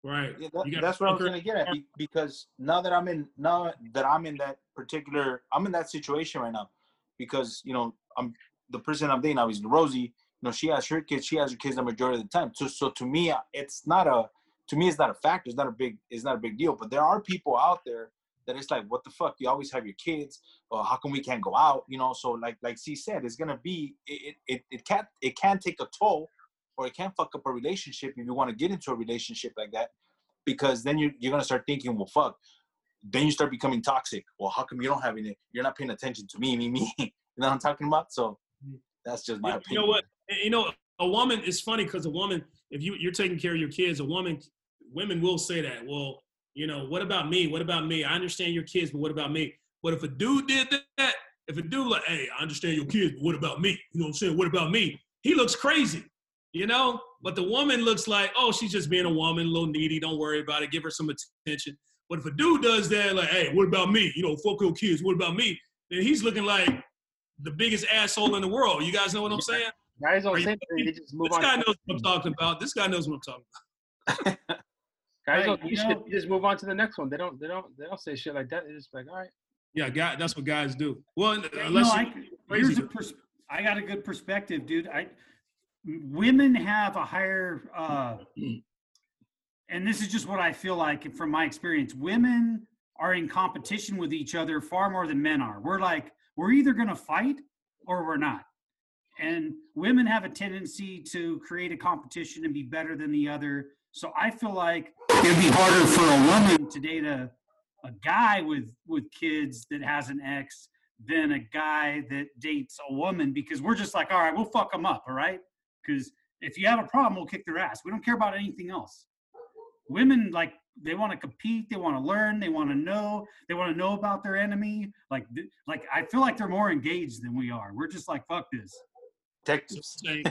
Right. Yeah, that, that's what I was gonna get at because now that I'm in now that I'm in that particular I'm in that situation right now because you know I'm the person I'm dating now is Rosie. You know she has her kids, she has her kids the majority of the time. So so to me, uh, it's not a to me it's not a factor. It's not a big. It's not a big deal. But there are people out there that it's like, what the fuck? You always have your kids. Or how come we can't go out? You know. So like like C said, it's gonna be it it it can't it can take a toll, or it can't fuck up a relationship if you want to get into a relationship like that, because then you you're gonna start thinking, well, fuck. Then you start becoming toxic. Well, how come you don't have any? You're not paying attention to me, me, me. You know what I'm talking about? So mm. that's just my You- opinion. You know what? Eh, you know, a woman. is funny because a woman, if you you're taking care of your kids, a woman, women will say that. Well, you know, what about me? What about me? I understand your kids, but what about me? But if a dude did that, if a dude like, hey, I understand your kids, but what about me? You know what I'm saying? What about me? He looks crazy, you know. But the woman looks like, oh, she's just being a woman, a little needy. Don't worry about it. Give her some attention. But if a dude does that, like, hey, what about me? You know, fuck your kids. What about me? Then he's looking like the biggest asshole in the world. You guys know what I'm saying? Guys don't Are you say anything. They just move This on. guy knows what I'm talking about. This guy knows what I'm talking about. Guys Right, don't you you shit. know- just move on to the next one. They don't. They don't. They don't say shit like that. They're just like, all right. Yeah, guy, that's what guys do. Well, You unless know, you, I, here's a pers- I got a good perspective, dude. I women have a higher uh and this is just what I feel like from my experience. Women are in competition with each other far more than men are. We're like we're either going to fight or we're not. And women have a tendency to create a competition and be better than the other. So I feel like it'd be harder for a woman to date a a guy with with kids that has an ex than a guy that dates a woman because we're just like, all right, we'll fuck them up, all right? Because if you have a problem, we'll kick their ass. We don't care about anything else. Women like they want to compete, they want to learn, they want to know, they want to know about their enemy. Like, th- like I feel like they're more engaged than we are. We're just like, fuck this. Detectives. saying,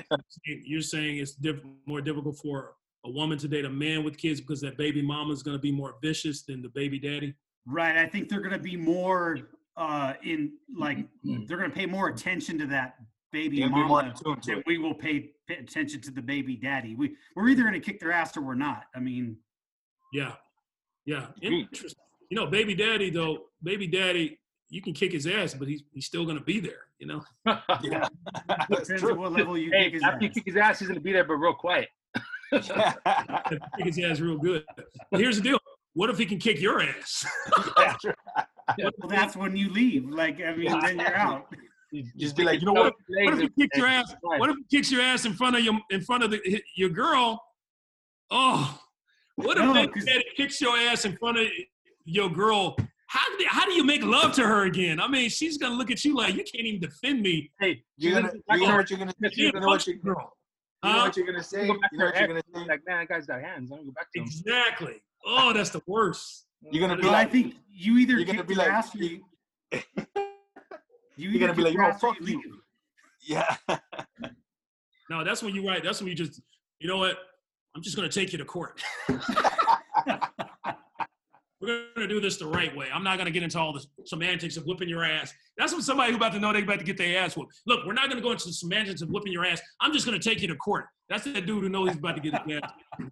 you're saying it's diff- more difficult for a woman to date a man with kids because that baby mama is going to be more vicious than the baby daddy. Right. I think they're going to be more uh in like Mm-hmm. they're going to pay more attention to that baby You're gonna be more mama than we will pay, pay attention to the baby daddy. We we're either going to kick their ass or we're not. I mean, Yeah, yeah. Interesting. You know, baby daddy though, baby daddy, you can kick his ass, but he's he's still going to be there. You know. Yeah, that's depends true. on what level you hey, kick his after you ass. kick his ass, he's gonna be there, but real quiet. Kick his ass real good. But here's the deal. What if he can kick your ass? Well, that's when you leave. Like, I mean, then you're out. Just be like, you know what? What if he kicks your ass? What if he kicks your ass in front of your in front of the, your girl? Oh, what if No, they 'cause- daddy kicks your ass in front of your girl? How do, how do you make love to her again? I mean, she's gonna look at you like you can't even defend me. Hey, You're gonna, you know what you're gonna, You you can't know what punch you, the girl. You know Huh? what you're gonna say. Go You back know what you're gonna say. Like, man, that guy's got hands. I'm gonna go back to him. Exactly. Oh, that's the worst. You're gonna be But I like, think you either you're gonna be like, ass you, you You're gonna be like, their "Yo, ass or fuck you." leave. yeah. No, that's when you right. That's when you just, you know what? I'm just gonna take you to court. We're gonna do this the right way. I'm not gonna get into all the semantics of whipping your ass. That's what somebody who about to know they're about to get their ass whooped. Look, we're not gonna go into the semantics of whipping your ass. I'm just gonna take you to court. That's that dude who knows he's about to get his ass.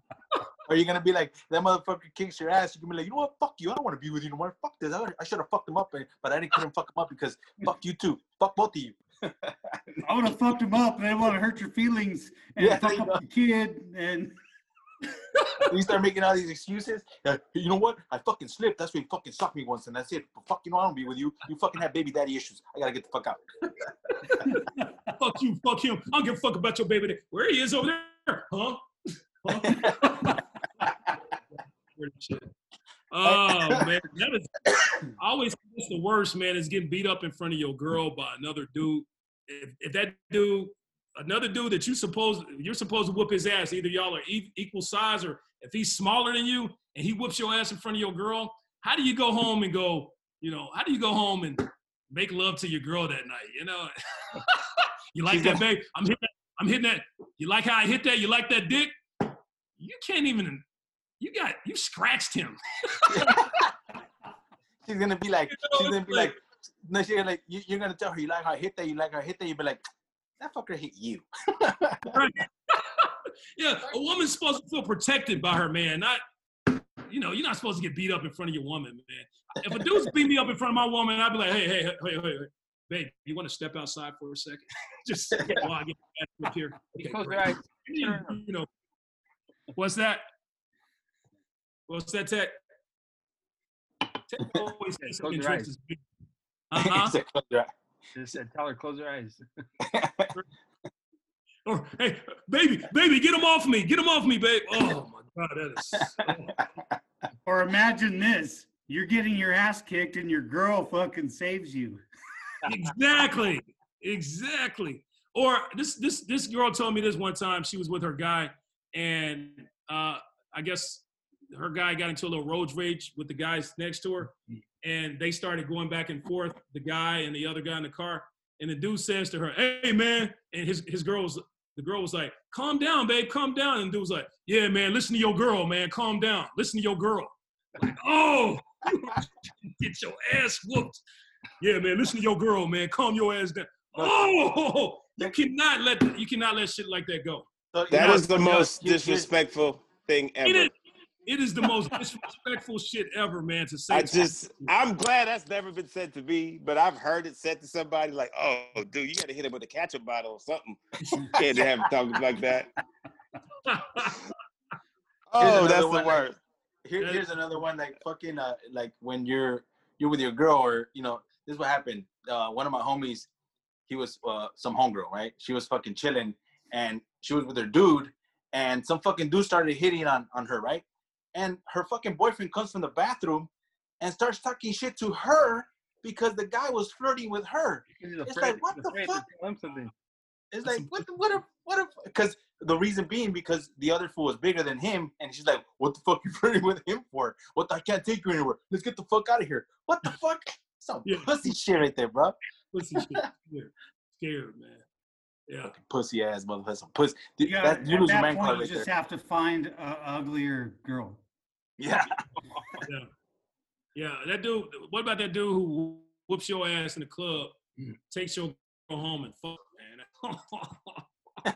Are you're gonna be like, that motherfucker kicks your ass. You can be like, you know what? Fuck you. I don't want to be with you no more. Fuck this. I, I should have fucked him up, but I didn't couldn't fuck him up because fuck you too. Fuck both of you. I would have fucked him up, and I want to hurt your feelings and Yeah, there fuck you up the kid. And you start making all these excuses. Uh, you know what? I fucking slipped. That's why you fucking sucked me once, and that's it. But fuck, you know I don't be with you. You fucking have baby daddy issues. I gotta get the fuck out. fuck you, fuck him. I don't give a fuck about your baby. Daddy. Where he is over there, huh? Huh? Oh man, that is I always it's the worst, man. Is getting beat up in front of your girl by another dude. If, if that dude, another dude that you supposed you're supposed to whoop his ass, either y'all are e- equal size or if he's smaller than you and he whoops your ass in front of your girl, how do you go home and go, you know, how do you go home and make love to your girl that night? You know, you like that, babe? I'm hitting that. I'm hitting that. You like how I hit that? You like that dick? You can't even. You got you scratched him. she's gonna be like, she's gonna be like, no, she's gonna like, you, you're gonna tell her you like how I hit that, you like how I hit that. You be like, that fucker hit you. Yeah, a woman's supposed to feel protected by her man, not. You know, you're not supposed to get beat up in front of your woman, man. If a dude's beat me up in front of my woman, I'd be like, hey, hey, hey, hey, hey, hey, babe, you want to step outside for a second? Just while I get back up here. He Okay, closed great. eyes. You, you know, what's that? What's that, Tech? Tech always says Close something interesting. Uh-huh. He said, "Close your eye." Just said, tell her close her eyes. Or hey, baby, baby, get him off me. Get him off me, babe. Oh my god, that is Or imagine this: you're getting your ass kicked, and your girl fucking saves you. exactly, exactly. Or this this this girl told me this one time. She was with her guy, and uh, I guess her guy got into a little road rage with the guys next to her, and they started going back and forth. The guy and the other guy in the car, and the dude says to her, "Hey, man," and his his girl was the girl was like, "Calm down, babe, calm down." And the dude was like, "Yeah, man, listen to your girl, man, calm down. Listen to your girl." Like, oh, get your ass whooped. Yeah, man, listen to your girl, man, calm your ass down. Oh, you cannot let you cannot let shit like that go. So, That you the most disrespectful thing It is, ever. It is the most disrespectful shit ever, man. To say I just, I'm glad that's never been said to me, but I've heard it said to somebody like, "Oh, dude, you got to hit him with a ketchup bottle or something." Can't have him talking like that. Oh, that's the one, like- word. Here, here's another one like fucking uh like when you're you're with your girl or you know this is what happened. Uh, one of my homies, he was uh some homegirl, right? She was fucking chilling and she was with her dude and some fucking dude started hitting on on her, right? And her fucking boyfriend comes from the bathroom and starts talking shit to her because the guy was flirting with her. It's like, what the fuck? tell him something. It's like what the, what if what if because the reason being because the other fool was bigger than him and she's like what the fuck you flirting with him for what the, I can't take you anywhere let's get the fuck out of here what the fuck some Yeah. pussy shit right there bro Pussy shit. Scared. Scared, man. Yeah. pussy ass motherfucker some pussy You, got, that, you at that point, you right just there have to find a uglier girl. Yeah Yeah. Yeah. That dude, what about that dude who whoops your ass in the club, takes your girl home and fuck, man?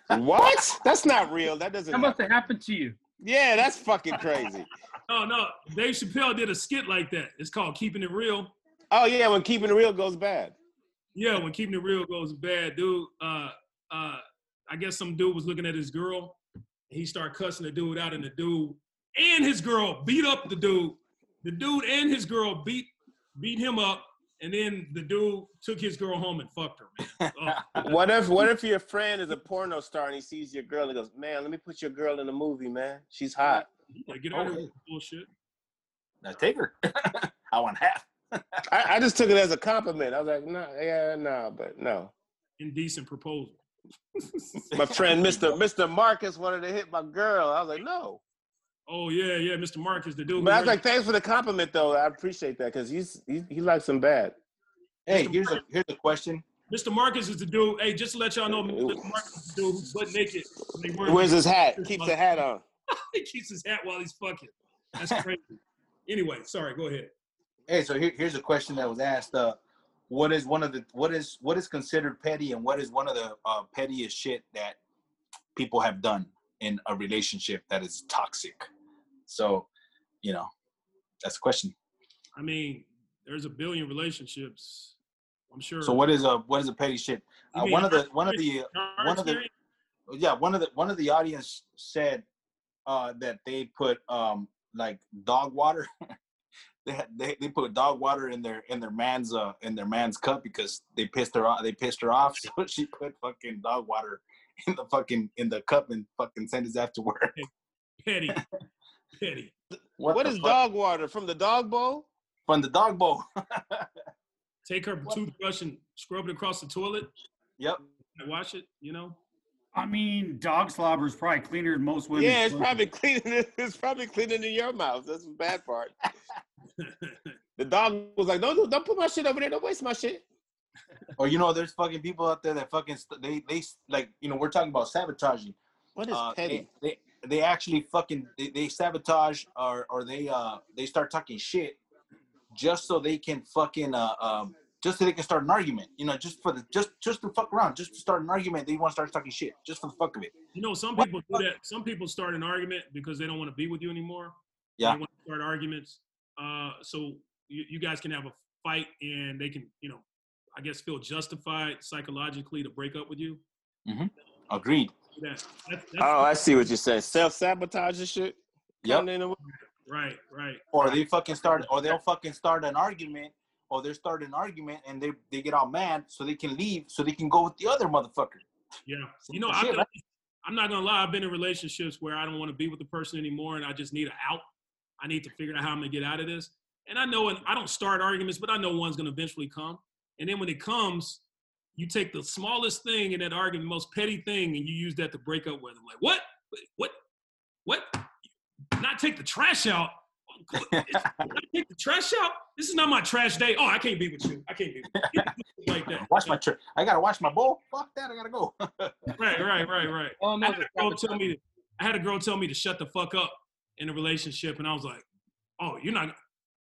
What? That's not real. That doesn't. That must Happen. have happened to you. Yeah, that's fucking crazy. no, no. Dave Chappelle did a skit like that. It's called Keeping It Real. Oh yeah, when keeping it real goes bad. Yeah, when keeping it real goes bad, dude. Uh, uh, I guess some dude was looking at his girl. He started cussing the dude out, and the dude and his girl beat up the dude. The dude and his girl beat beat him up, and then the dude took his girl home and fucked her. Man. Oh, What if what if your friend is a porno star and he sees your girl and goes, "Man, let me put your girl in a movie, man. She's hot." yeah, get out of here bullshit. now take her I want half I, I just took it as a compliment. I was like, "No, yeah, no, but no." Indecent proposal. My friend, Mr. Mr. Marcus, wanted to hit my girl. I was like, "No." Oh yeah, yeah, Mr. Marcus, the dude. But I was wears- like, "Thanks for the compliment, though. I appreciate that because he's he, he likes him bad." hey here's a here's a question Mr. Marcus is the dude. Hey, just to let y'all know, Mr. Marcus is the dude who's butt naked. when they He wears his hat, keeps the hat on. he keeps his hat while he's fucking. That's crazy. anyway, sorry. Go ahead. hey so here, here's a question that was asked uh what is one of the what is what is considered petty and what is one of the uh, pettiest shit that people have done in a relationship that is toxic so you know that's the question. I mean, there's a billion relationships. I'm sure. so what is a what is a petty shit? Uh, one of the one of the one of the- yeah one of the one of the audience said uh that they put um like dog water. They, had, they they put dog water in their in their man's uh in their man's cup because they pissed her off they pissed her off. So she put fucking dog water in the fucking in the cup and fucking sent his after work. Petty, petty. what, what the is fuck? dog water from the dog bowl? from the dog bowl Take her toothbrush and scrub it across the toilet. yep and Wash it. You know. I mean, dog slobber is probably cleaner than most women. Yeah, it's probably cleaning. It's probably cleaning in your mouth. That's the bad part. The dog was like, "Don't don't put my shit over there. Don't waste my shit." or you know there's fucking people out there that fucking st- they they like you know we're talking about sabotaging What is uh, petty? They, they they actually fucking they, they sabotage or or they uh they start talking shit just so they can fucking uh um just so they can start an argument. You know, just for the just just to fuck around, just to start an argument. They want to start talking shit just for the fuck of it. You know, some people do that. Some people start an argument because they don't want to be with you anymore. Yeah. They want to start arguments. Uh, so you, you guys can have a fight and they can, you know, I guess feel justified psychologically to break up with you. Agreed. That, that's, that's, Oh, I see what you're saying. Self sabotage and shit. Yep. In the- right, right. or they fucking start, or they'll fucking start an argument, or they start an argument and they they get all mad so they can leave, so they can go with the other motherfucker. Yeah. You know, Shit, I've right? been, I'm not gonna lie. I've been in relationships where I don't want to be with the person anymore, and I just need an out. I need to figure out how I'm gonna get out of this. And I know, and I don't start arguments, but I know one's gonna eventually come. And then when it comes, you take the smallest thing in that argument, the most petty thing, and you use that to break up with them. Like, what? What? What? Not take the trash out. Not take the trash out. This is not my trash day. Oh, I can't be with you. I can't be with you. like that. Wash my tr- I gotta wash my bowl. Fuck that, I gotta go. Right, right, right, right. Oh I no, had, a girl tell me to, I had a girl tell me to shut the fuck up in a relationship, and I was like, "Oh, you're not."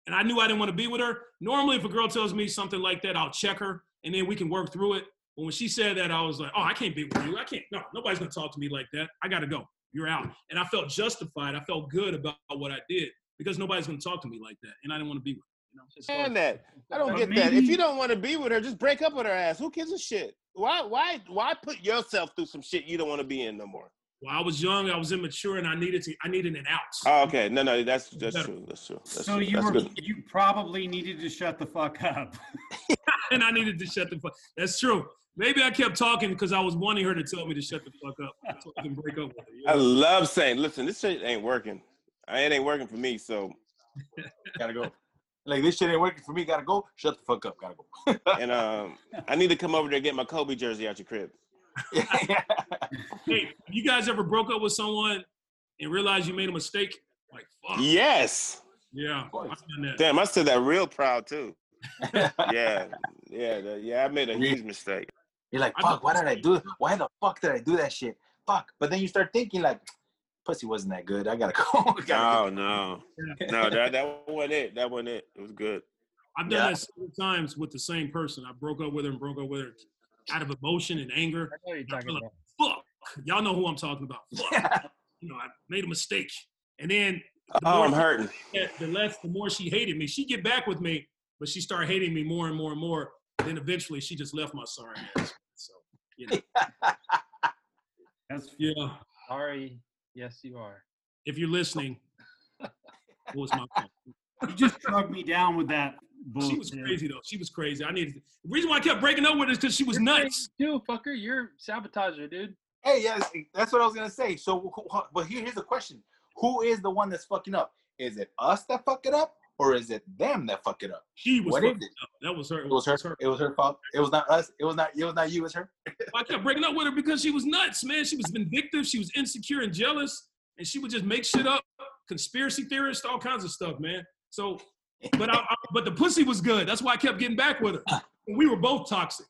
And I knew I didn't want to be with her. Normally, if a girl tells me something like that, I'll check her, and then we can work through it. But when she said that, I was like, "Oh, I can't be with you. I can't. No, nobody's gonna talk to me like that. I gotta go. You're out." And I felt justified. I felt good about what I did because nobody's gonna talk to me like that, and I didn't want to be with. Her, you know, And that. I don't get that. If you don't want to be with her, just break up with her ass. Who gives a shit? Why why why put yourself through some shit you don't want to be in no more? Well, I was young, I was immature, and I needed to. I needed an out. Oh, okay. No, no, that's that's Better. true. That's true. That's So true. you That's were good. you probably needed to shut the fuck up. and I needed to shut the fuck. That's true. Maybe I kept talking because I was wanting her to tell me to shut the fuck up so I can break up with her. you I love saying, listen, this shit ain't working. I- It ain't working for me. So, gotta go. Like this shit ain't working for me. Gotta go. Shut the fuck up. Gotta go. and um, I need to come over there and get my Kobe jersey out your crib. Hey, you guys ever broke up with someone and realized you made a mistake? Like, fuck. Yes. Yeah, I've done that. Damn, I said that real proud too. Yeah, yeah, the- yeah. I made a huge mistake. You're like, fuck, why did I do it? Why the fuck did I do that shit? Fuck. But then you start thinking like, pussy wasn't that good. I gotta go. I gotta Oh no, no, that that wasn't it. That wasn't it. It was good. I've done Yeah. that several times with the same person. I broke up with her and broke up with her out of emotion and anger. I know you're talking about. Fuck. Y'all know who I'm talking about. Fuck. You know, I made a mistake. And then the Oh, more I'm she- hurting. the less, the more she hated me. She get back with me, but she started hating me more and more and more. Then eventually, she just left my sorry ass. So, you know, That's yeah. Sorry. Yes, you are. If you're listening, what was my fault? you just drugged me down with that bullshit. She was crazy though. She was crazy. I needed. The reason why I kept breaking up with her is because she was You're nuts. crazy Too, fucker. You're sabotager, dude. Hey, yes, that's what I was gonna say. So, who- who- but here, here's the question: Who is the one that's fucking up? Is it us that fuck it up, or is it them that fuck it up? She was. What is fucking it? up. That was her. It was her. It was her fault. It was not us. It was not. It was not you. It was her. I kept breaking up with her because she was nuts, man. She was vindictive. She was insecure and jealous, and she would just make shit up, conspiracy theorists, all kinds of stuff, man. So, but I, I, but the pussy was good. That's why I kept getting back with her. We were both toxic.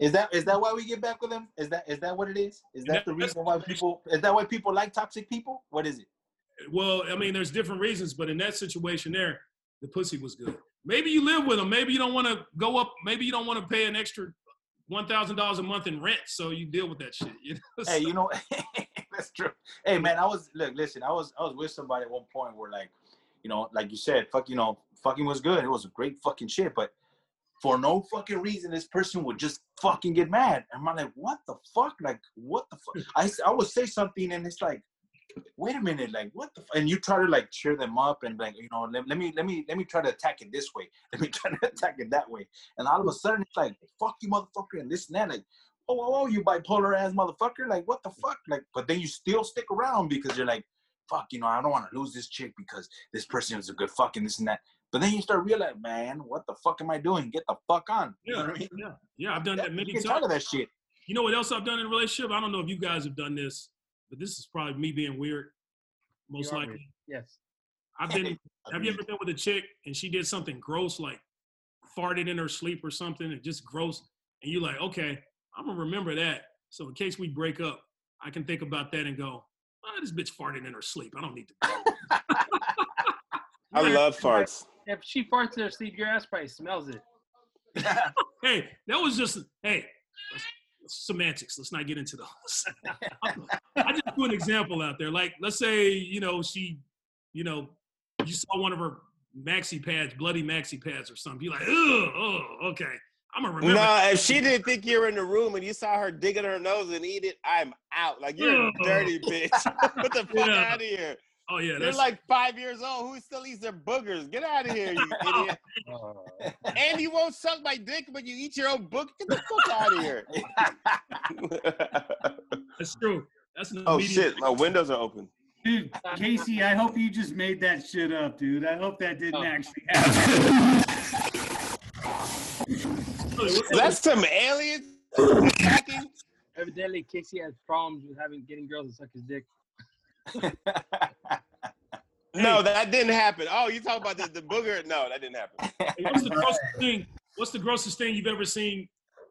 Is that is that why we get back with them? Is that is that what it is? Is that the reason why people? Is that why people like toxic people? What is it? Well, I mean, there's different reasons, but in that situation there, the pussy was good. Maybe you live with them. Maybe you don't want to go up. Maybe you don't want to pay an extra one thousand dollars a month in rent, so you deal with that shit. You know? Hey, you know, that's true. Hey, man, I was look, listen, I was I was with somebody at one point where like, you know, like you said, fuck, you know, fucking was good. It was a great fucking shit, but for no fucking reason, this person would just fucking get mad. And I'm like, what the fuck? Like, what the fuck? I I would say something, and it's like, wait a minute, like, what the? F-? And you try to like cheer them up and like, you know, let, let me let me let me try to attack it this way. Let me try to attack it that way. And all of a sudden, it's like, fuck you, motherfucker, and this and that, like oh, oh, oh, you bipolar ass motherfucker. Like, what the fuck? Like, but then you still stick around because you're like, fuck, you know, I don't want to lose this chick because this person is a good fucking this and that. But then you start realizing, man, what the fuck am I doing? Get the fuck on. You know yeah, what I mean? yeah, yeah. I've done that You many get times. tired of that shit. You know what else I've done in a relationship? I don't know if you guys have done this, but this is probably me being weird. Most You likely. weird. Yes. I've been. have you ever been with a chick and she did something gross, like farted in her sleep or something, and just gross, and you're like, okay, I'm gonna remember that. So in case we break up, I can think about that and go, oh, this bitch farting in her sleep. I don't need to. I love farts. If she farts in her sleep, your ass probably smells it. Hey, that was just hey semantics. Let's not get into those. I just do an example out there. Like, let's say you know she, you know, you saw one of her maxi pads, bloody maxi pads or something. You're like, oh, oh, okay. I'm gonna remember. No, if she didn't think you were in the room and you saw her digging her nose and eat it, I'm out. Like you're a mm. dirty bitch. Get the fuck Yeah. out of here. Oh yeah, they're like five years old. Who still eats their boogers? Get out of here, you idiot. Oh. And you won't suck my dick, but you eat your own book. Get the fuck out of here. that's true. That's an oh immediate- shit, my windows are open. Dude, Casey, I hope you just made that shit up, dude. I hope that didn't Oh. actually happen. What's up That's some aliens attacking. Evidently, Casey has problems with having getting girls to suck his dick. No, that didn't happen. Oh, you talking about the, the booger? No, that didn't happen. Hey, what's the grossest thing? What's the grossest thing you've ever seen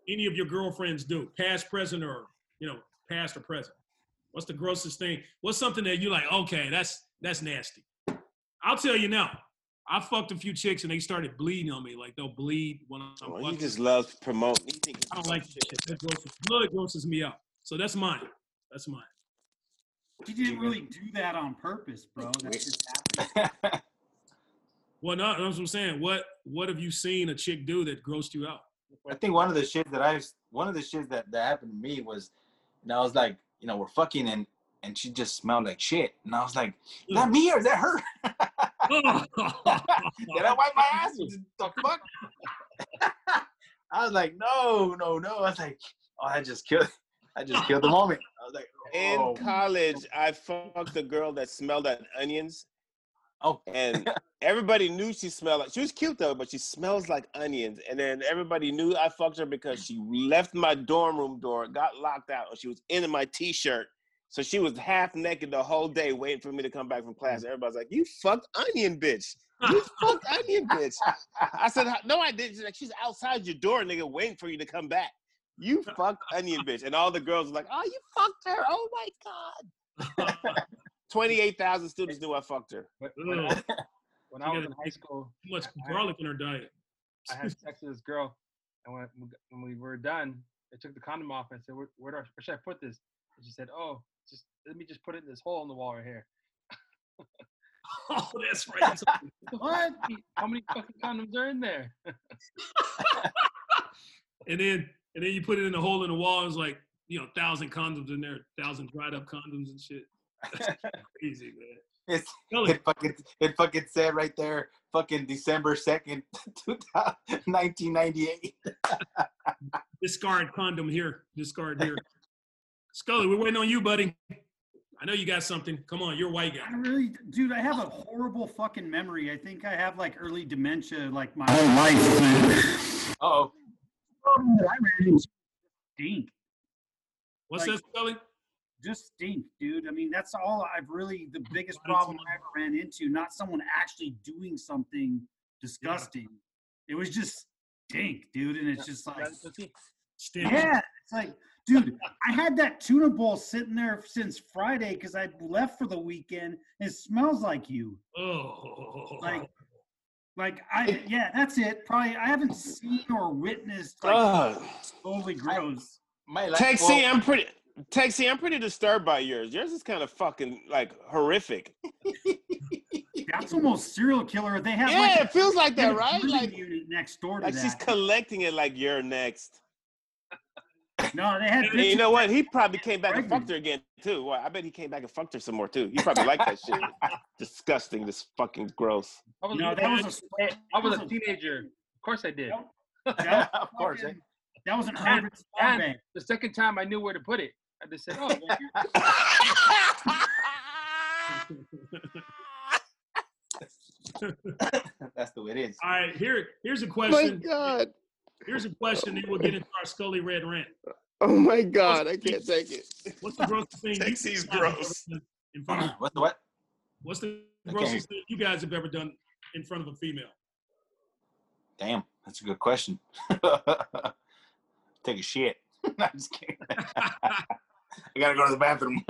any of your girlfriends do, past, present, or you know, past or present? What's the grossest thing? What's something that you're like, okay, that's that's nasty. I'll tell you now. I fucked a few chicks and they started bleeding on me. Like they'll bleed when I'm Well, he just loves promoting. He I don't like that shit. That grosses, blood grosses me out. So that's mine. That's mine. You didn't really do that on purpose, bro. That just happened. Well, no, that's what I'm saying. What what have you seen a chick do that grossed you out? I think one of the shit that I one of the shit that, that happened to me was, and I was like, you know, we're fucking and and she just smelled like shit, and I was like, is that me or is that her? Did I wipe my ass? The fuck? I was like, no, no, no. I was like, oh, I just killed, I just killed the moment. I was like, In oh, college, I fucked a girl that smelled like onions, oh, and everybody knew she smelled like. She was cute though, but she smells like onions. And then everybody knew I fucked her because she left my dorm room door, got locked out, and she was in my t-shirt. So she was half naked the whole day, waiting for me to come back from class. Mm. Everybody's like, "You fucked onion, bitch! You fucked onion, bitch!" I said, "No, I didn't." She's like, "She's outside your door, nigga, waiting for you to come back." You fucked onion, bitch, and all the girls were like, "Oh, you fucked her! Oh my god!" Twenty-eight thousand students knew I fucked her. When, when I, when I was in high school, Too much garlic in her diet. I had sex with this girl, and when, when we were done, I took the condom off and I said, "Where, where, do I, where should I put this?" And she said, "Oh, just let me just put it in this hole in the wall right here." Oh, that's right. What? How many fucking condoms are in there? and then and then you put it in a hole in the wall. It's like you know, thousand condoms in there, thousand dried up condoms and shit. Crazy man. it's, it fucking it fucking said right there, fucking December second, 1998. discard condom here. Discard here. Scully, we're waiting on you, buddy. I know you got something. Come on, you're a white I guy. really, dude, I have a horrible fucking memory. I think I have like early dementia, like my whole life. Oh, I ran into stink, What's Like- that, Scully? just stink, dude. I mean, that's all I've really the biggest problem. I ever ran into. Not someone actually doing something disgusting. It was just stink, dude. And it's just like, Stinky. yeah, it's like, dude, I had that tuna bowl sitting there since Friday because I left for the weekend. It smells like you. Oh. Like, like I, yeah, that's it. Probably I haven't seen or witnessed like Ugh. totally gross. my life. Tech C, I'm pretty. Tech C, I'm pretty disturbed by yours. Yours is kind of fucking like horrific. That's almost serial killer. They have Yeah, like it feels like that, right? Like, unit next door to like she's collecting it. Like you're next. No, they had. And you know what? He probably came back and fucked her again too. Well, I bet he came back and fucked her some more too. He probably liked that shit. Disgusting. This fucking gross. I was, No, that was a. I was a teenager. Of course I did. that of course. eh? That was an And- and- The second time I knew where to put it. I just said, "Oh, That's the way it is. All right, here, here's a question. my question. god. Here's a question, then we'll get into our Scully Red rant. Oh my god. I can't take it. What's the grossest thing you Tech C's gross. In front of, What's the what? what's the Okay. grossest thing you guys have ever done in front of a female? Damn, that's a good question. Take a shit. I'm just kidding. I gotta go to the bathroom.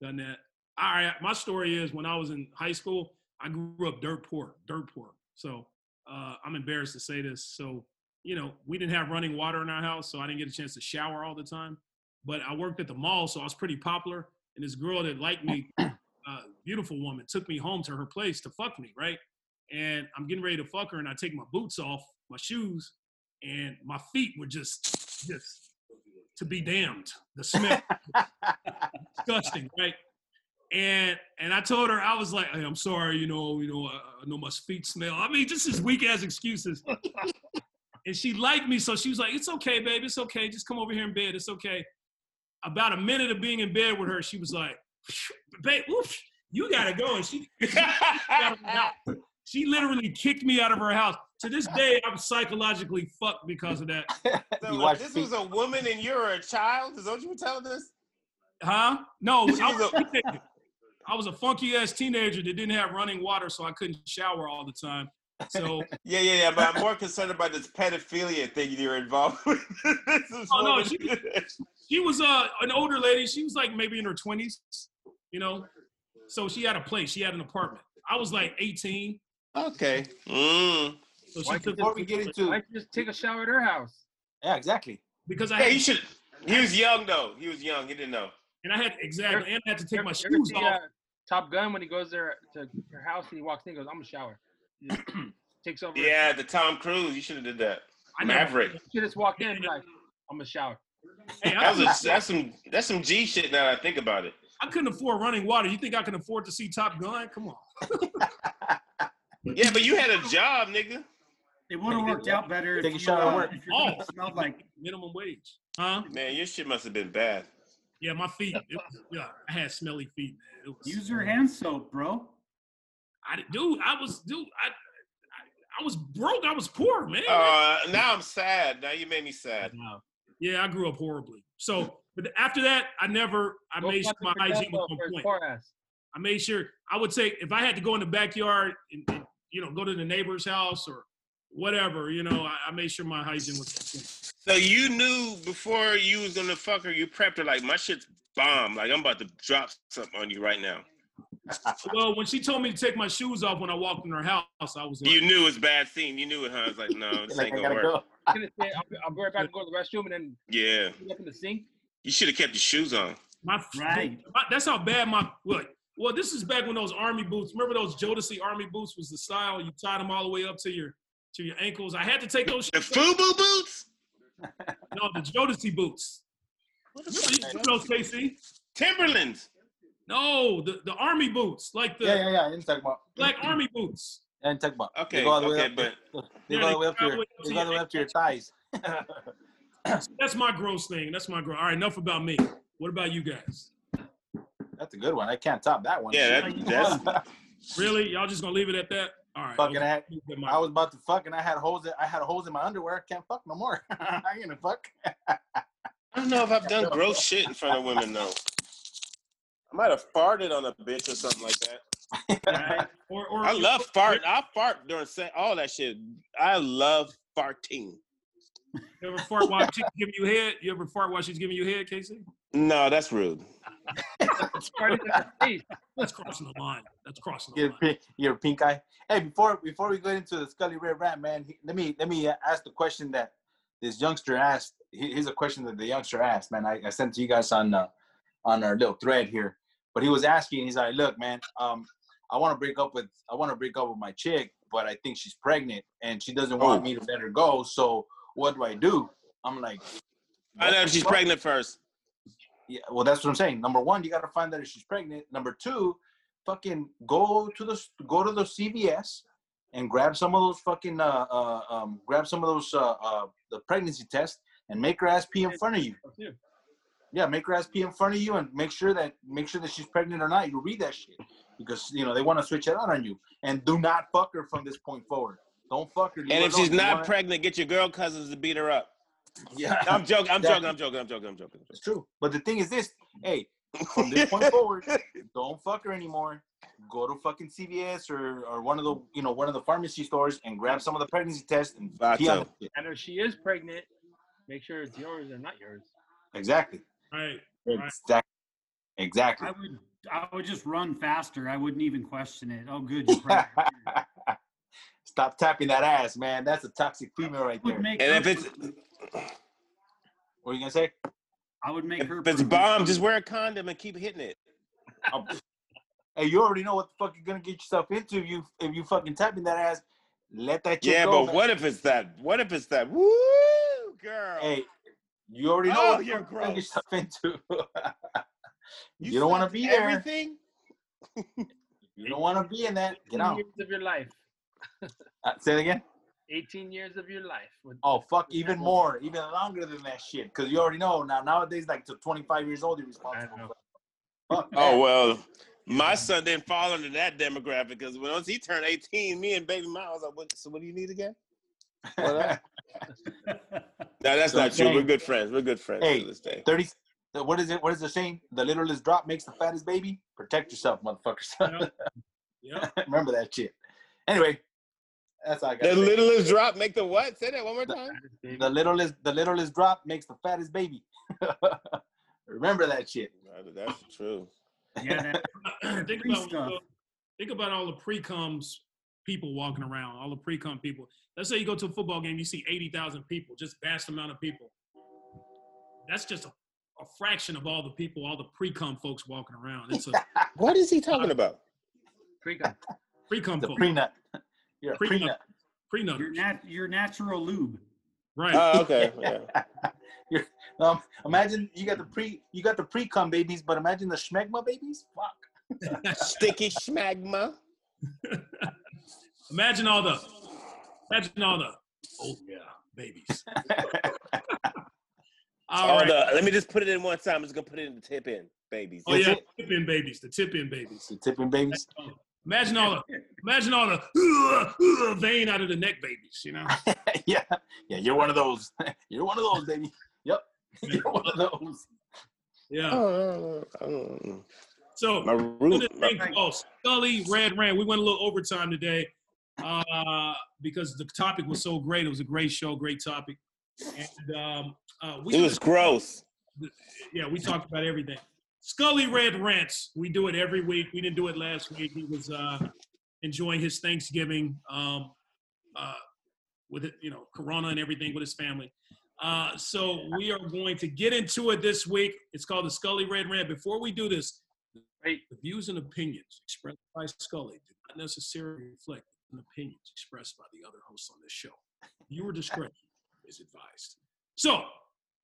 Done that. All right, my story is when I was in high school, I grew up dirt poor, dirt poor. So uh, I'm embarrassed to say this. So you know, we didn't have running water in our house, so I didn't get a chance to shower all the time. But I worked at the mall, so I was pretty popular. And this girl that liked me, uh, beautiful woman, took me home to her place to fuck me, right? And I'm getting ready to fuck her, and I take my boots off, my shoes, and my feet were just, just to be damned. The smell, disgusting, right? And and I told her I was like, hey, I'm sorry, you know, you know, I, I know my feet smell. I mean, just as weak as excuses. And she liked me, so she was like, "It's okay, baby, it's okay. Just come over here in bed. It's okay." About a minute of being in bed with her, she was like, "Babe, oof, you gotta go." And she out of her house. She literally kicked me out of her house. To this day, I'm psychologically fucked because of that. So uh, watch this feet. was a woman and you're a child? Is that what you were telling us? Huh? No, I was was, a- a teenager. I was a funky ass teenager that didn't have running water, so I couldn't shower all the time. So Yeah, yeah, yeah. But I'm more concerned about this pedophilia thing you're involved with. Oh, no, she- she was uh, an older lady. She was like maybe in her 20s, you know. So she had a place. She had an apartment. I was like 18. okay. Mm. So she Why took Before we get into Why just take a shower at her house? yeah, exactly. because I Yeah, had, he should. He was young though. He was young. He didn't know. and I had exactly and I had to take my ever shoes see, off. uh, Top Gun when he goes there to her house and he walks in, and goes, "I'm gonna shower." He just takes over. Yeah, the Tom Cruise. You should have did that. I never- Maverick. She just walked in and like, "I'm gonna shower." Hey, I, That was a, that's some that's some G shit. Now that I think about it. I couldn't afford running water. You think I can afford to see Top Gun? Come on. Yeah, but you had a job, nigga. It would have worked out better if Take a you, shower at uh, work. if Oh. smelled like Minimum wage. Huh? Man, your shit must have been bad. Yeah, my feet. It was, yeah, I had smelly feet, man. It was, use your hand soap, bro. I did- dude, I was dude, I, I I was broke. I was poor, man. Uh, now I'm sad. Now you made me sad. yeah, I grew up horribly. So, but after that, I never. I Go made sure my hygiene was Fidel on point. I made sure I would say if I had to go in the backyard and, and you know go to the neighbor's house or whatever, you know, I, I made sure my hygiene was. on. So you knew before you was gonna fuck her, you prepped her like my shit's bomb. Like I'm about to drop something on you right now. Well, when she told me to take my shoes off when I walked in her house, I was like, You knew it was bad scene. You knew it, huh? I was like, no, this Like, ain't gonna gotta work. go. I'm gonna I'll, I'll be right back and go to the restroom and then Yeah, up in the sink. you should have kept your shoes on. My Right. my- that's how bad my look. Well, this is back when those army boots. Remember those Jodeci army boots was the style. You tied them all the way up to your to your ankles. I had to take those. The FUBU boots, No, the Jodeci boots. Remember you remember those, KC? Timberlands. No, the, the army boots, like the Yeah, yeah, yeah. I didn't talk about. black army boots. I didn't talk about. Okay, They go all the way okay, up but They Yeah, go all the way up to your. the way up They go all the way up to your thighs. That's my gross thing. That's my gross. All right, enough about me. What about you guys? That's a good one. I can't top that one. Yeah, that- that's- Really? Y'all just gonna leave it at that? All right. Fucking okay. had, Leave it at I was about to fuck and I had holes. In, I had holes in my underwear. I can't fuck no more. I ain't gonna fuck. I don't know if I've done gross shit in front of women though. I might have farted on a bitch or something like that. Right? Or, or I love fart. I fart during sex. All that shit. I love farting. You ever fart while she's giving you head? You ever fart while she's giving you head, Casey? No, that's rude. Right in her. That's crossing the line. That's crossing the Your line. pink, your pink eye. Hey, before before we go into the Scully Red Rant, man, he- let me let me uh, ask the question that this youngster asked. Here's a question that the youngster asked, man. I, I sent to you guys on uh, on our little thread here. But he was asking. He's like, "Look, man, um, I want to break up with I want to break up with my chick, but I think she's pregnant and she doesn't want Oh. me to let her go. So what do I do?" I'm like, I know if she's What? pregnant first. Yeah, well, that's what I'm saying. Number one, you got to find out if she's pregnant. Number two, fucking go to the go to the CVS and grab some of those fucking uh, uh um grab some of those uh, uh the pregnancy test and make her ass pee in front of you. Yeah, make her ass pee in front of you and make sure that make sure that she's pregnant or not. You read that shit because you know they want to switch it out on you. And do not fuck her from this point forward. Don't fuck her. leave And her if she's not wanna- pregnant, get your girl cousins to beat her up. yeah, I'm joking. I'm Exactly. joking. I'm joking. I'm joking. I'm joking. It's true. But the thing is this, hey, from this point forward, don't fuck her anymore. Go to fucking CVS or, or one of the you know one of the pharmacy stores and grab some of the pregnancy tests and pee on the shit. And if she is pregnant, make sure it's yours or not yours. Exactly. Right. Exactly. Exactly. I would I would just run faster. I wouldn't even question it. Oh, good. Stop tapping that ass, man. That's a toxic female right would there. make And her if it's. What are you gonna say? I would make if her. it's pregnant. bomb, just wear a condom and keep hitting it. Oh, Hey, you already know what the fuck you're gonna get yourself into if you if you fucking tapping that ass. Let that shit Yeah, go. but man. what if it's that? What if it's that? Woo, girl. Hey, you already know Oh, what you're fuck you're gross. yourself into. you don't want to be there. Everything. You don't want to be in that. Get 18 out. years of your life. Uh, say it again. 18 years of your life. With, Oh fuck, even more, even longer than that shit. Because you already know now. Nowadays, like to 25 years old, you're responsible. for- Fuck. Oh well, my son didn't fall into that demographic because once he turned 18, me and baby mom was like, what, "So what do you need again?" What No, that's not true. Okay. We're good friends. We're good friends Hey. to this day. 30. What is it? What is the saying? The littlest drop makes the fattest baby. Protect yourself, motherfuckers. Yeah. Remember that shit. Anyway, that's all I got. The to say. littlest drop make the what? Say that one more time. baby. The littlest, the littlest drop makes the fattest baby. Remember that shit. That's true. Yeah, that, think about think about all the pre-coms people walking around, all the pre-com people. Let's say you go to a football game, you see 80,000 people, just vast amount of people. That's just a, a fraction of all the people, all the pre-com folks walking around. It's a What is he talking about? Pre-com. pre-com The folks, prenut. You're a Prenut. prenut. pre-nut, your nat, your natural lube. right? Oh, okay. Yeah. Um, imagine you got the pre, you got the pre cum babies, but imagine the schmegma babies. Fuck. Sticky schmagma. Imagine all the, imagine all the, oh yeah, babies. All Oh, the, let me just put it in one time. I'm just gonna put it in the tip in, babies. Oh yeah, tip in babies, the tip in babies. The tipping babies. Imagine all the, imagine all the uh, uh, vein out of the neck babies. You know. yeah, yeah. You're one of those. You're one of those, baby. Yep. You're one of those. Yeah. Oh, I. So my do root. this thing called Scully Red Rant. We went a little overtime today uh, because the topic was so great. It was a great show, great topic, and um, uh, we It was gross. yeah, we talked about everything. Scully Red Rants. We do it every week. We didn't do it last week. He was uh, enjoying his Thanksgiving um, uh, with it, you know, Corona and everything with his family. Uh, so we are going to get into it this week. It's called the Scully Red Rant. Before we do this, the views and opinions expressed by Scully do not necessarily reflect the opinions expressed by the other hosts on this show. Viewer discretion is advised. So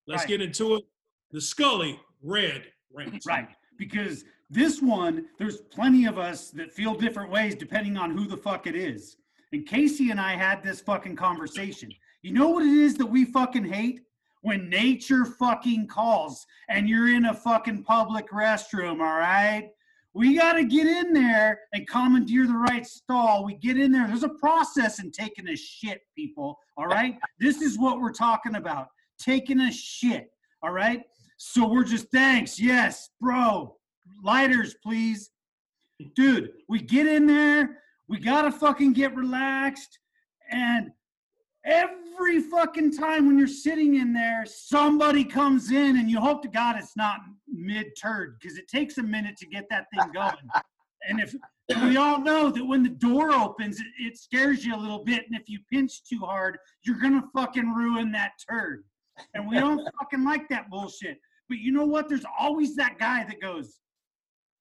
let's Right. get into it. The Scully Red Rant. Right. Because this one, there's plenty of us that feel different ways depending on who the fuck it is. And Casey and I had this fucking conversation. You know what it is that we fucking hate? When nature fucking calls and you're in a fucking public restroom, all right? We got to get in there and commandeer the right stall. We get in there. There's a process in taking a shit, people, all right? this is what we're talking about taking a shit, all right? So we're just thanks. Yes, bro. Lighters, please. Dude, we get in there. We got to fucking get relaxed. And every fucking time when you're sitting in there, somebody comes in and you hope to God it's not mid turd because it takes a minute to get that thing going. and if and we all know that when the door opens, it, it scares you a little bit. And if you pinch too hard, you're going to fucking ruin that turd. And we don't fucking like that bullshit. But you know what? There's always that guy that goes,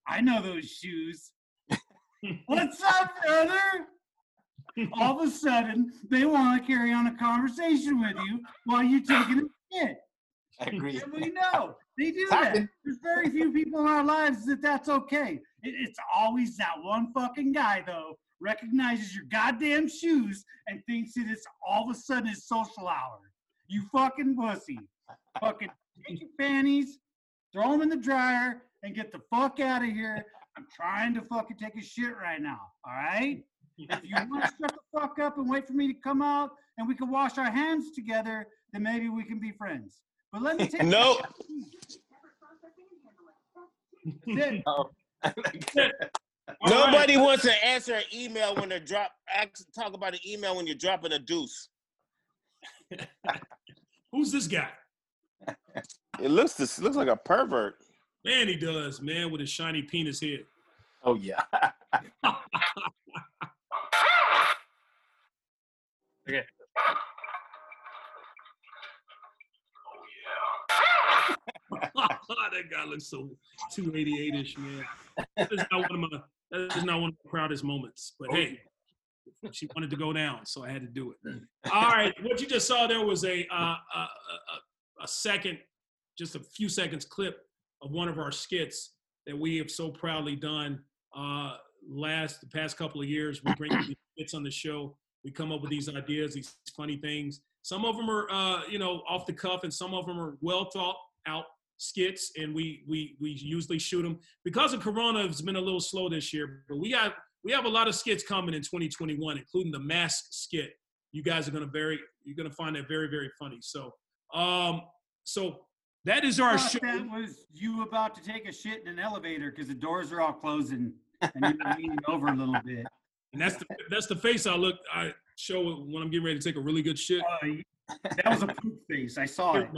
I know those shoes. What's up, brother? All of a sudden, they want to carry on a conversation with you while you're taking a shit. I agree. And we know they do that. There's very few people in our lives that that's okay. It, it's always that one fucking guy, though, recognizes your goddamn shoes and thinks that it's all of a sudden his social hour. You fucking pussy. Fucking take your panties, throw them in the dryer, and get the fuck out of here. I'm trying to fucking take a shit right now. All right? If you want to shut the fuck up and wait for me to come out and we can wash our hands together, then maybe we can be friends. But let me take No. That's it. Oh. All right. Nobody wants to answer an email when they're drop. Ask, talk about an email when you're dropping a deuce. Who's this guy? It looks this looks like a pervert. Man, he does, man, with his shiny penis head. Oh yeah. that guy looks so 288-ish, man. That is not one of my that is not one of my proudest moments. But hey, she wanted to go down, so I had to do it. All right, what you just saw there was a uh, a, a, a- a second, just a few seconds clip of one of our skits that we have so proudly done uh, last the past couple of years. We bring bits on the show. We come up with these ideas, these funny things. Some of them are, uh, you know, off the cuff, and some of them are well thought out skits. And we we we usually shoot them because of Corona. It's been a little slow this year, but we got we have a lot of skits coming in 2021, including the mask skit. You guys are gonna very you're gonna find that very very funny. So um so that is our show. that was you about to take a shit in an elevator because the doors are all closing and you're leaning over a little bit. And that's the that's the face I look I show when I'm getting ready to take a really good shit. Uh, that was a poop face. I saw it.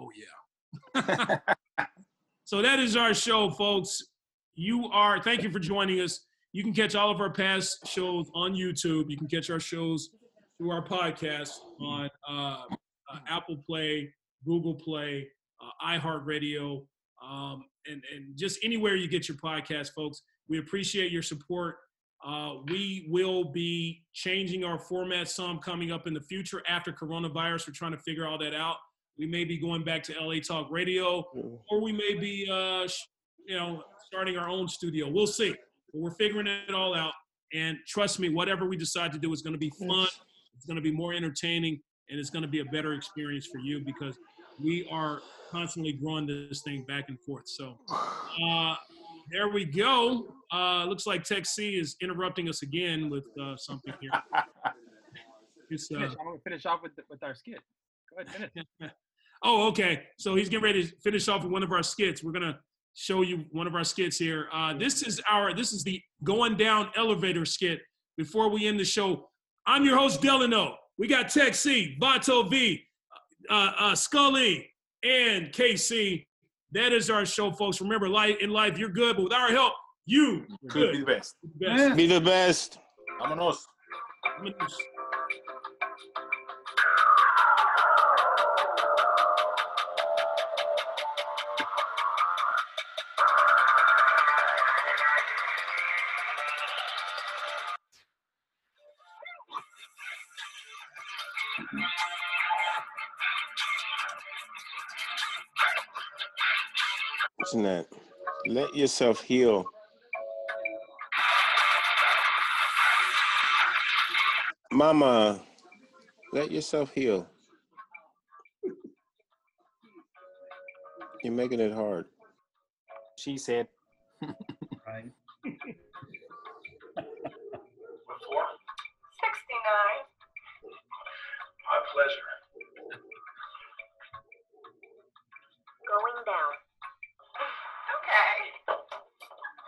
Oh yeah. so that is our show, folks. You are thank you for joining us. You can catch all of our past shows on YouTube. You can catch our shows through our podcast on uh, uh, Apple Play, Google Play, uh, iHeartRadio, um, and and just anywhere you get your podcast, folks. We appreciate your support. Uh, we will be changing our format some coming up in the future after coronavirus. We're trying to figure all that out. We may be going back to LA Talk Radio, or we may be, uh, sh- you know, starting our own studio. We'll see. But we're figuring it all out. And trust me, whatever we decide to do is going to be fun. It's going to be more entertaining, and it's going to be a better experience for you because we are constantly growing this thing back and forth. So uh, there we go. Uh, looks like Tech C is interrupting us again with uh, something here. It's, uh, Finish, I'm gonna finish off with with our skit. Go ahead, finish. oh, okay. So he's getting ready to finish off with one of our skits. We're gonna show you one of our skits here. Uh, this is our this is the going down elevator skit. Before we end the show, I'm your host Delano. We got Tech C, Vato V, uh, uh, Scully, and KC. That is our show, folks. Remember, life in life, you're good, but with our help, you Could be the best. Best. Be the best. Vámonos. Listen that. Let yourself heal. Mama, let yourself heal. You're making it hard. She said. Right. 69. My pleasure. Going down. Okay. Oh, yeah.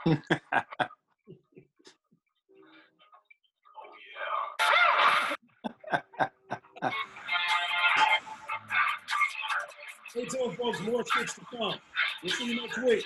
Stay tuned, folks. More skits to come. We'll see you next week.